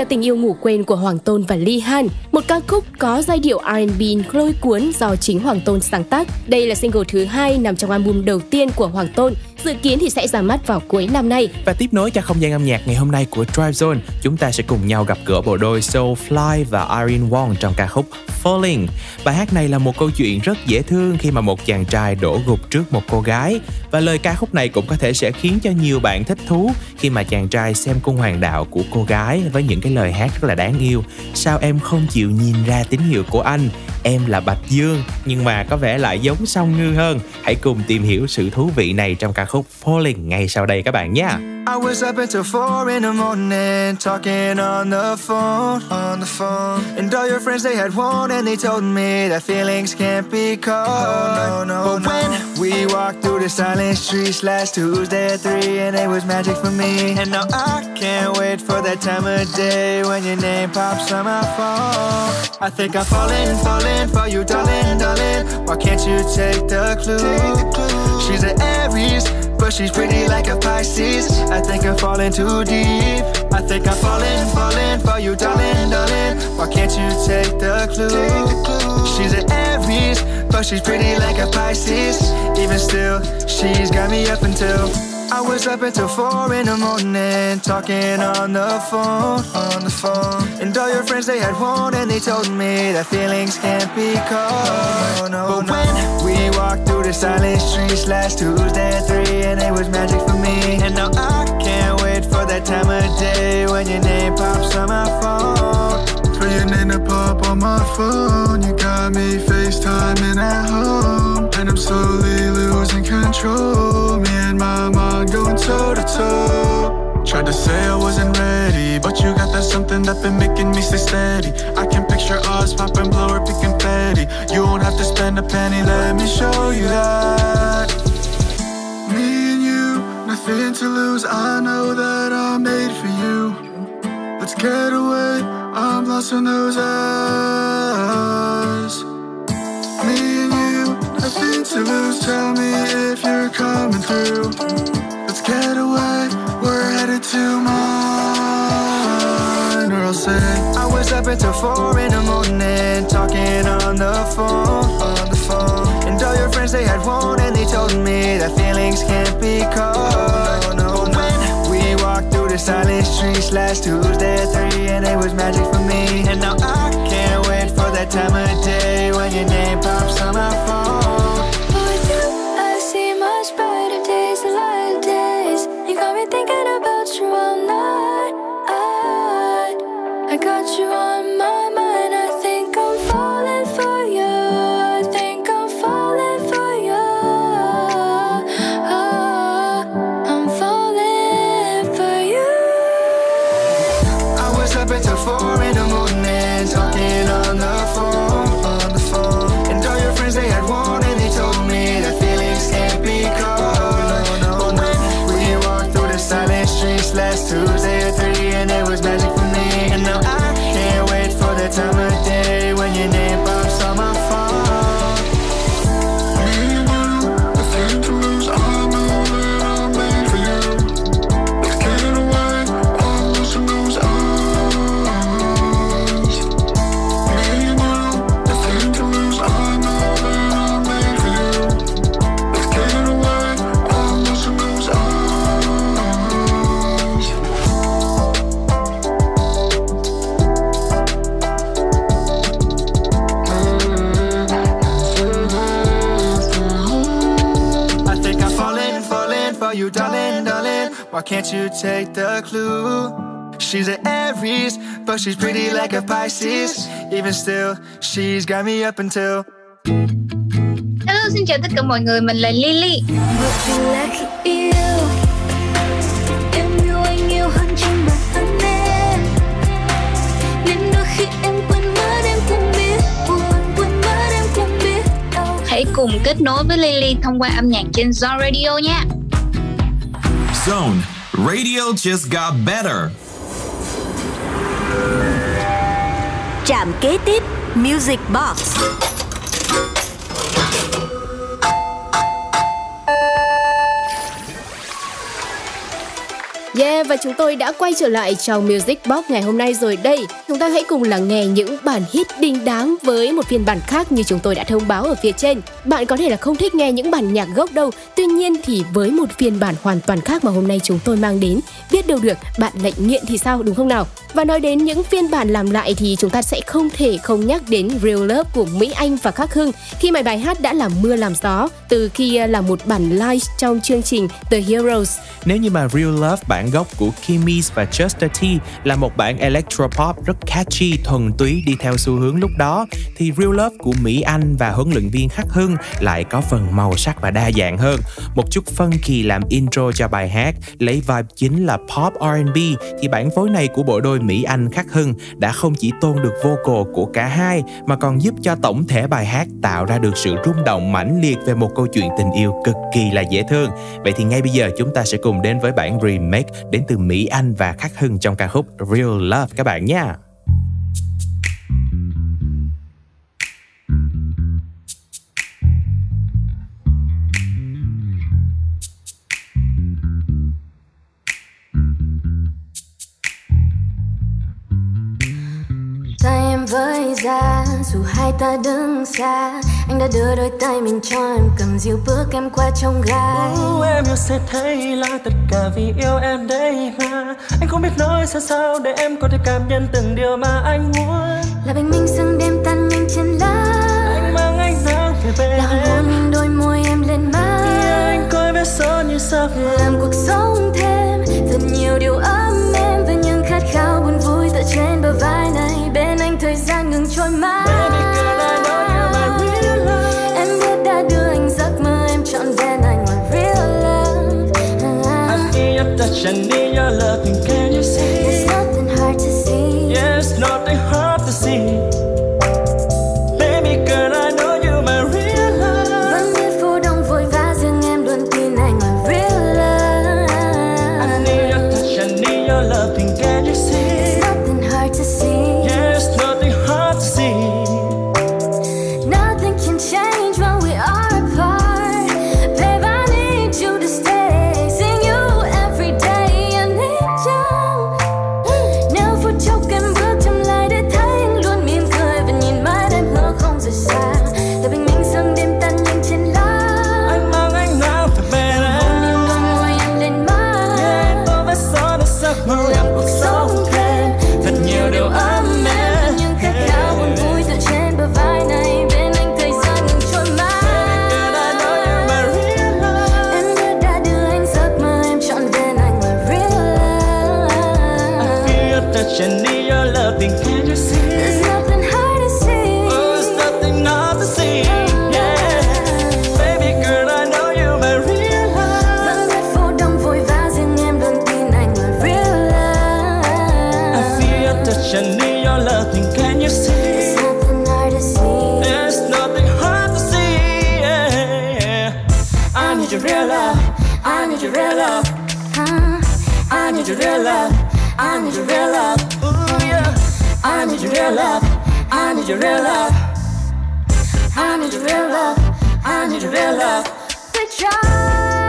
Speaker 28: tình yêu ngủ quên
Speaker 2: của Hoàng Tôn và Lee Han, một ca khúc có giai điệu R&B lôi cuốn do chính Hoàng Tôn sáng tác. Đây là single thứ hai nằm trong album đầu tiên của Hoàng Tôn, dự kiến thì sẽ ra mắt vào cuối năm nay.
Speaker 3: Và tiếp nối cho không gian âm nhạc ngày hôm nay của Drive Zone, chúng ta sẽ cùng nhau gặp gỡ bộ đôi Soulfly và Irene Wong trong ca khúc Falling. Bài hát này là một câu chuyện rất dễ thương khi mà một chàng trai đổ gục trước một cô gái và lời ca khúc này cũng có thể sẽ khiến cho nhiều bạn thích thú khi mà chàng trai xem cung hoàng đạo của cô gái với những cái lời hát rất là đáng yêu. Sao em không chịu nhìn ra tín hiệu của anh? Em là Bạch Dương, nhưng mà có vẻ lại giống song ngư hơn. Hãy cùng tìm hiểu sự thú vị này trong ca khúc Falling ngay sau đây các bạn nhé.
Speaker 23: I was up until four in the morning, talking on the phone, on the phone. And all your friends they had won, and they told me that feelings can't be caught. Oh, no, no, but no. when we walked through the silent streets last Tuesday at three, and it was magic for me. And now I can't wait for that time of day when your name pops on my phone. I think I'm falling, falling for you, darling, darling. Why can't you take the clue? She's an Aries. But she's pretty like a Pisces. I think I'm falling too deep. I think I'm falling, falling for you, darling, darling. Why can't you take the clue? She's an Aries, but she's pretty like a Pisces. Even still, she's got me up until I was up until four in the morning, talking on the phone, on the phone. And all your friends they had won, and they told me that feelings can't be caught. No, but when we walked through the silent streets last Tuesday at three, and it was magic for me. And now I can't wait for that time of day when your name pops on my phone.
Speaker 29: For your name to pop on my phone, you got me FaceTiming at home, and I'm slowly losing control. Me and my mind going toe to toe. Tried to say I wasn't ready, but you got that something that been making me stay steady. I can picture us popping blow or picking confetti. You won't have to spend a penny, let me show you that. Me and you, nothing to lose. I know that I'm made for you. Let's get away. I'm lost in those eyes. Me and you, nothing to lose. Tell me if you're coming through. Let's get away. We're headed to mine, or I'll say
Speaker 23: I was up until four in the morning, talking on the phone, on the phone. And all your friends they had won, and they told me that feelings can't be caught. No, no. When we walked through the silent streets last Tuesday at three, and it was magic for me. And now I can't wait for that time of day when your name pops on my phone.
Speaker 11: Got you on
Speaker 23: can't
Speaker 29: you
Speaker 23: take the clue? She's an Aries, but she's pretty like a Pisces. Even still, she's got me up until.
Speaker 30: Hello, xin chào tất cả mọi người, mình là Lily.
Speaker 11: Bởi vì là khi yêu Em yêu anh yêu hơn chính bản thân em Nên đôi khi em quên mất em cũng biết Buồn quên mất em cũng biết đau
Speaker 30: Hãy cùng kết nối với Lily thông qua âm nhạc trên Zone Radio nha.
Speaker 31: Zone. Radio just got better.
Speaker 15: Trạm kế tiếp Music Box
Speaker 2: Yeah, và chúng tôi đã quay trở lại trong Music Box ngày hôm nay rồi đây. Chúng ta hãy cùng lắng nghe những bản hit đình đám với một phiên bản khác như chúng tôi đã thông báo ở phía trên. Bạn có thể là không thích nghe những bản nhạc gốc đâu, tuy nhiên thì với một phiên bản hoàn toàn khác mà hôm nay chúng tôi mang đến, biết đâu được bạn lại nghiện thì sao đúng không nào? Và nói đến những phiên bản làm lại thì chúng ta sẽ không thể không nhắc đến Real Love của Mỹ Anh và Khắc Hưng khi mà bài hát đã làm mưa làm gió từ khi à, là một bản live trong chương trình The Heroes.
Speaker 3: Nếu như mà Real Love bản gốc của Kimmy's và Chester T là một bản electropop rất catchy, thuần túy đi theo xu hướng lúc đó, thì Real Love của Mỹ Anh và huấn luyện viên Khắc Hưng lại có phần màu sắc và đa dạng hơn. Một chút phân kỳ làm intro cho bài hát, lấy vibe chính là pop R&B thì bản phối này của bộ đôi Mỹ Anh Khắc Hưng đã không chỉ tôn được vocal của cả hai mà còn giúp cho tổng thể bài hát tạo ra được sự rung động mãnh liệt về một câu chuyện tình yêu cực kỳ là dễ thương. Vậy thì ngay bây giờ chúng ta sẽ cùng đến với bản remake đến từ Mỹ Anh và Khắc Hưng trong ca khúc Real Love các bạn nha.
Speaker 32: Em với ra dù hai ta đứng xa anh đã đưa đôi tay mình cho em cầm dịu bước em qua trong gai.
Speaker 16: Ooh, em yêu sẽ thấy là tất cả vì yêu em đây mà. Anh không biết nói sao sao để em có thể cảm nhận từng điều mà anh muốn.
Speaker 32: Là bình minh sương đêm tan nhanh trên lá
Speaker 16: anh mang ánh nắng về bên
Speaker 32: là hôn lên đôi môi em lên má.
Speaker 16: Anh coi vết son như sao
Speaker 32: làm cuộc sống thêm thật nhiều điều ấm
Speaker 16: feel your touch need your real love I need your
Speaker 32: real love
Speaker 16: Ooh yeah. I need your real love I need your real love I need your real love I need your real love
Speaker 32: They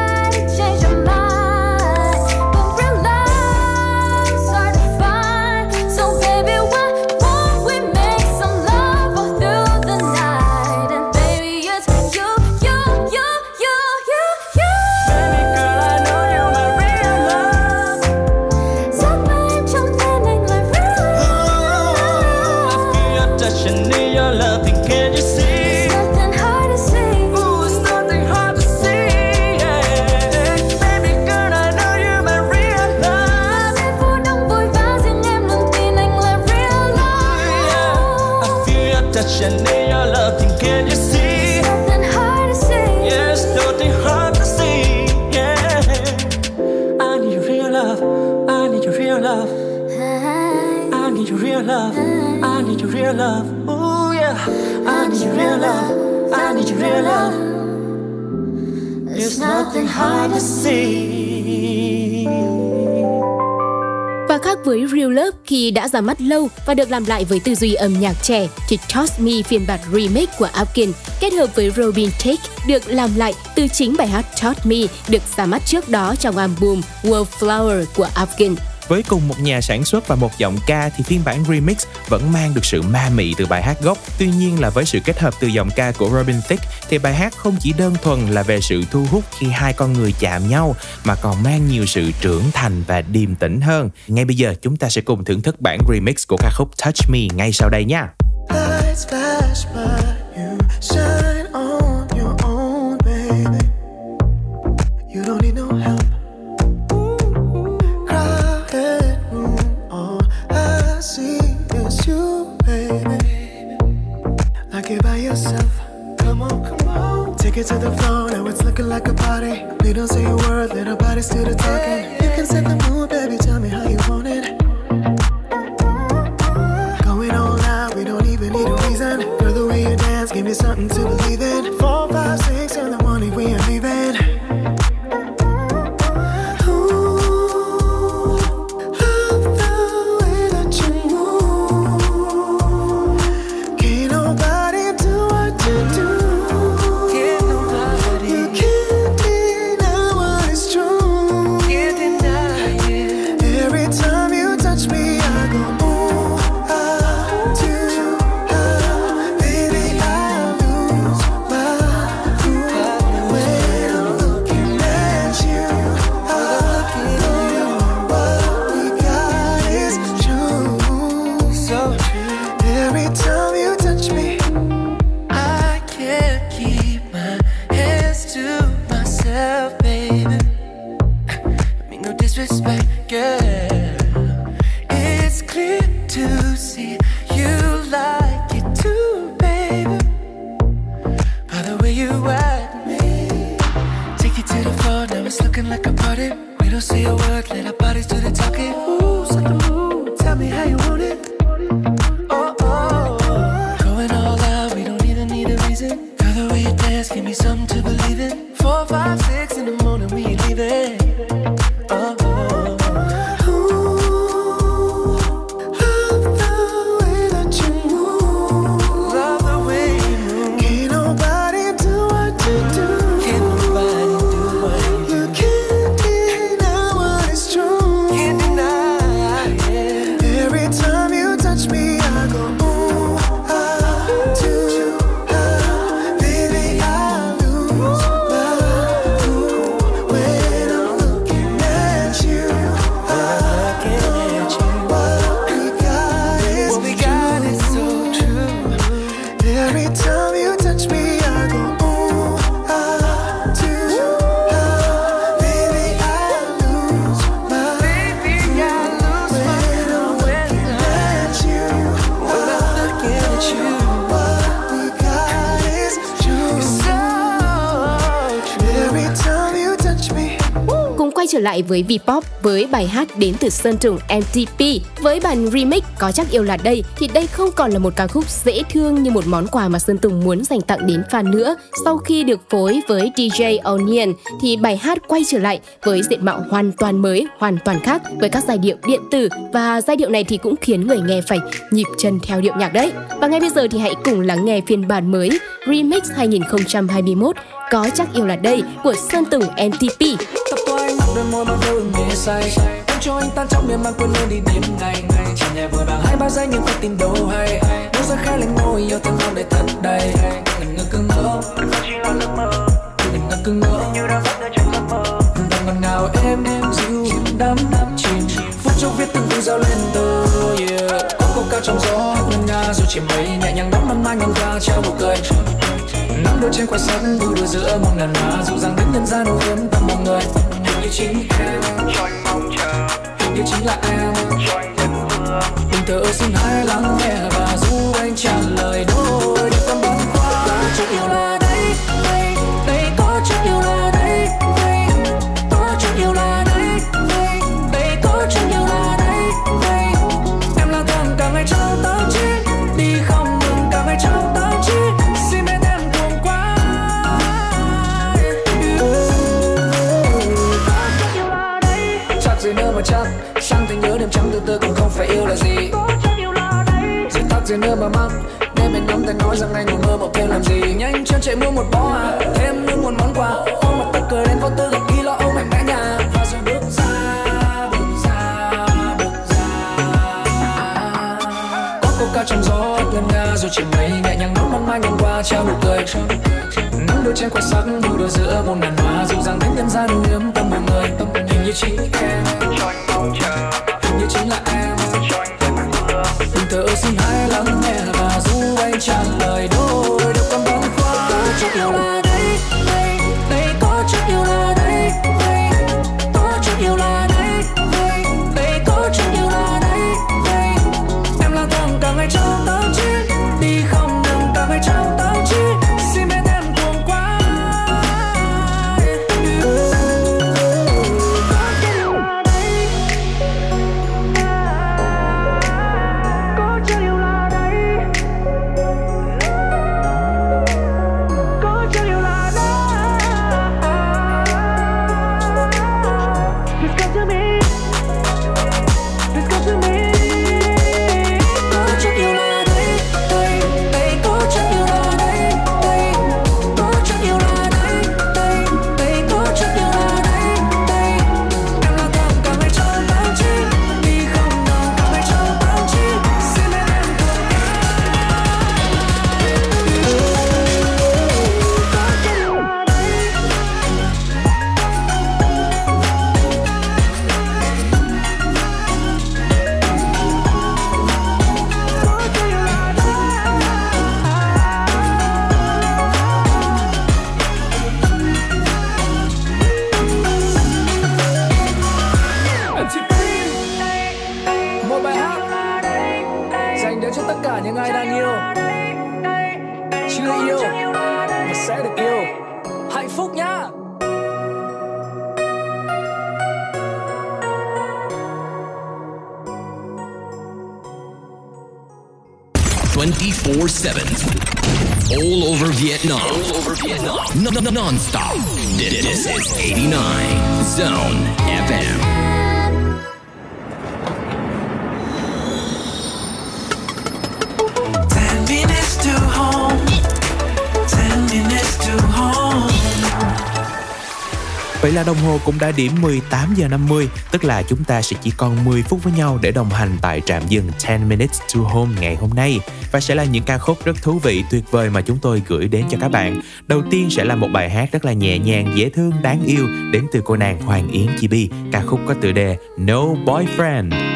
Speaker 32: love.
Speaker 16: There's nothing hard to see.
Speaker 2: Và khác với Real Love khi đã ra mắt lâu và được làm lại với tư duy âm nhạc trẻ, thì Toss Me phiên bản remake của Apkin kết hợp với Robin Take được làm lại từ chính bài hát Toss Me được ra mắt trước đó trong album Wallflower của Apkin
Speaker 3: với cùng một nhà sản xuất và một giọng ca thì phiên bản remix vẫn mang được sự ma mị từ bài hát gốc. Tuy nhiên là với sự kết hợp từ giọng ca của Robin Thicke thì bài hát không chỉ đơn thuần là về sự thu hút khi hai con người chạm nhau mà còn mang nhiều sự trưởng thành và điềm tĩnh hơn. Ngay bây giờ chúng ta sẽ cùng thưởng thức bản remix của ca khúc Touch Me ngay sau đây nha.
Speaker 33: Lights flash by you, shine Take it to the floor, now it's looking like a party. We don't say a word, let our bodies do the talking. You can set the mood, baby.
Speaker 1: Tell me how you want it. Going all out, we don't even need a reason. Girl, the way you dance, give me something to believe
Speaker 2: lại với V-pop với bài hát đến từ Sơn Tùng MTP. Với bản remix có chắc yêu là đây thì đây không còn là một ca khúc dễ thương như một món quà mà Sơn Tùng muốn dành tặng đến fan nữa. Sau khi được phối với DJ Onion thì bài hát quay trở lại với diện mạo hoàn toàn mới, hoàn toàn khác với các giai điệu điện tử và giai điệu này thì cũng khiến người nghe phải nhịp chân theo điệu nhạc đấy. Và ngay bây giờ thì hãy cùng lắng nghe phiên bản mới Remix 2021 có chắc yêu là đây của Sơn Tùng MTP.
Speaker 1: Đôi môi mang theo mê say Em cho anh tan trong miên mang quên luôn đi đêm ngày. Chẳng nhẹ vội vàng hai ba giây nhưng phải tìm đâu hay. Nếu ra khai lên môi, yêu thương không để thật đầy. Đừng ngơ cứ ngỡ. Chỉ là giấc mơ Ngần ngơ cưng ngỡ. Như đang mất trong giấc mơ Và ngọt ngào em em dịu đắm đắm chìm. Phút chốc viết từng câu giao lên tờ, yeah. Có câu ca trong gió ngân nga, dù chỉ mây nhẹ nhàng đắm mắt mai ngang ra treo bầu cười. Nắm đôi trên quai sắt vui đùa giữa một ngàn má dịu dàng đến nhân gian âu yếm tâm mong người như chính em. Cho anh mong chờ. Hình như chính là em. Cho anh thêm mưa. Tình thơ xin hãy lắng nghe và dù anh trả lời đôi điều tâm băn khoăn có chút yêu là rằng anh ngủ mơ mộng thêm làm gì. Nhanh chân chạy mua một bó à Thêm nữa một món quà. Ôm mặt tật cười đến vô tư gặp ghi lo ôm anh mẹ nhà. Và rồi bước ra Bước ra Bước ra. Có câu ca trong gió ngân nga rồi chỉ mây nhẹ nhàng nốt mong mai ngang qua trao nụ cười. Nắng đôi trên quai sắc vui đùa giữa một ngàn hoa. Dịu dàng đến nhân gian yếm tâm mọi người. Tâm hình như chính em. Cho anh mong chờ hình như chính là em. Đừng thở xin hãy lắng nghe và trả lời đôi
Speaker 34: cũng đã điểm 18 giờ 50, tức là chúng ta sẽ chỉ còn 10 phút với nhau để đồng hành tại trạm dừng 10 Minutes to Home ngày hôm nay và sẽ là những ca khúc rất thú vị tuyệt vời mà chúng tôi gửi đến cho các bạn. Đầu tiên sẽ là một bài hát rất là nhẹ nhàng, dễ thương, đáng yêu đến từ cô nàng Hoàng Yến Chibi, ca khúc có tựa đề No Boyfriend.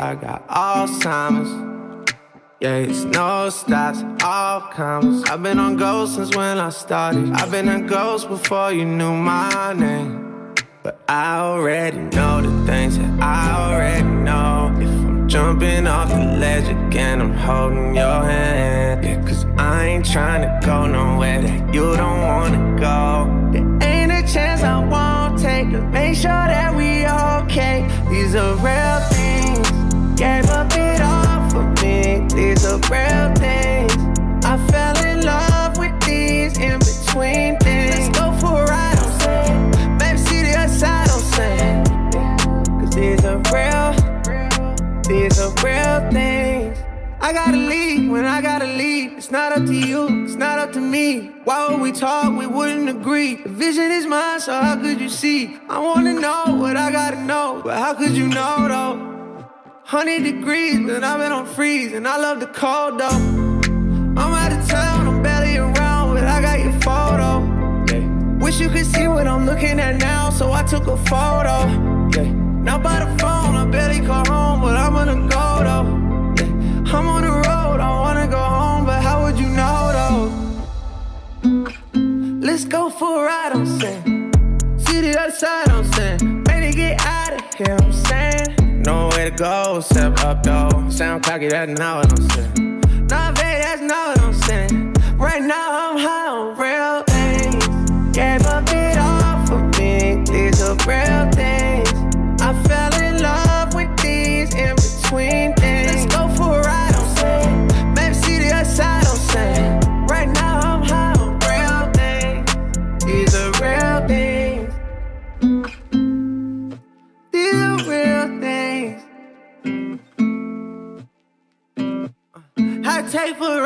Speaker 35: I got Alzheimer's. Yeah, it's no stops, all comes. I've been on go since when I started. I've been on ghost before you knew my name. But I already know the things that I already know. If I'm jumping off the ledge again, I'm holding your hand. Yeah, cause I ain't trying to go nowhere that you don't wanna go. There ain't a chance I won't take to make sure that we okay. These are real These are real things. I fell in love with these in between things. Let's go for a ride, I'm saying. Baby, see the other side, I'm saying. Cause these are real, these are real things. I gotta leave when I gotta leave. It's not up to you, it's not up to me. Why would we talk? We wouldn't agree. The vision is mine, so how could you see? I wanna know what I gotta know, but how could you know though? Hundred degrees, but I've been on freeze, and I love the cold though. I'm out of town, I'm barely around, but I got your photo. Wish you could see what I'm looking at now, so I took a photo. Yeah. Now by the phone, I barely call home, but I'm gonna go though. Yeah. I'm on the road, I wanna go home, but how would you know though? Let's go for a ride, I'm saying. See the other side, I'm saying. Ready to get out of here, I'm saying. No way to go, step up though. Sound cocky, that's not what I'm saying. Not vague, that's not what I'm saying. Right now I'm high on real things. Gave up it all for me. These are real things. I take for a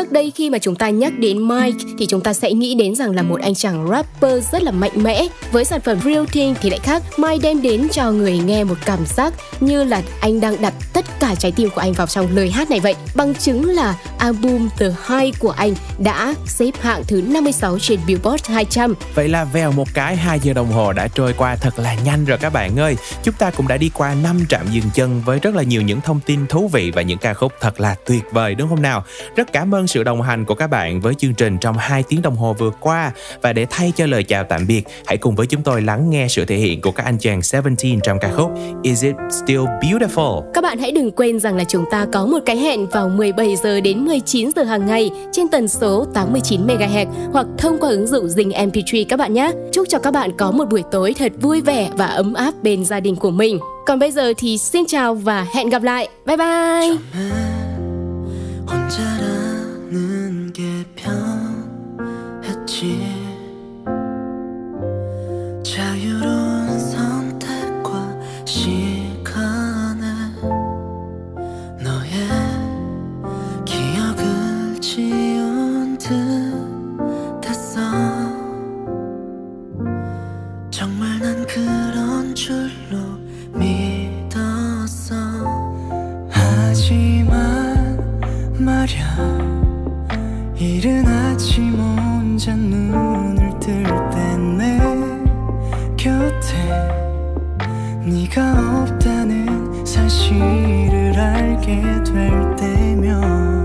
Speaker 2: Trước đây khi mà chúng ta nhắc đến Mike thì chúng ta sẽ nghĩ đến rằng là một anh chàng rapper rất là mạnh mẽ. Với sản phẩm Real Thing thì lại khác, Mike đem đến cho người nghe một cảm giác như là anh đang đặt tất cả trái tim của anh vào trong lời hát này vậy. Bằng chứng là album The High của anh đã xếp hạng thứ 56 trên Billboard 200.
Speaker 3: Vậy là vèo một cái 2 giờ đồng hồ đã trôi qua thật là nhanh rồi các bạn ơi. Chúng ta cũng đã đi qua 5 trạm dừng chân với rất là nhiều những thông tin thú vị và những ca khúc thật là tuyệt vời đúng không nào? Rất cảm ơn sự đồng hành của các bạn với chương trình trong 2 tiếng đồng hồ vừa qua và để thay cho lời chào tạm biệt, hãy cùng với chúng tôi lắng nghe sự thể hiện của các anh chàng Seventeen trong ca khúc Is It Still Beautiful?
Speaker 2: Các bạn hãy đừng quên rằng là chúng ta có một cái hẹn vào 17 giờ đến 19 giờ hàng ngày trên tần số 89 MHz hoặc thông qua ứng dụng Zing MP3 các bạn nhé. Chúc cho các bạn có một buổi tối thật vui vẻ và ấm áp bên gia đình của mình. Còn bây giờ thì xin chào và hẹn gặp lại. Bye bye.
Speaker 1: 눈을 뜰 때 내 곁에 네가 없다는 사실을 알게 될 때면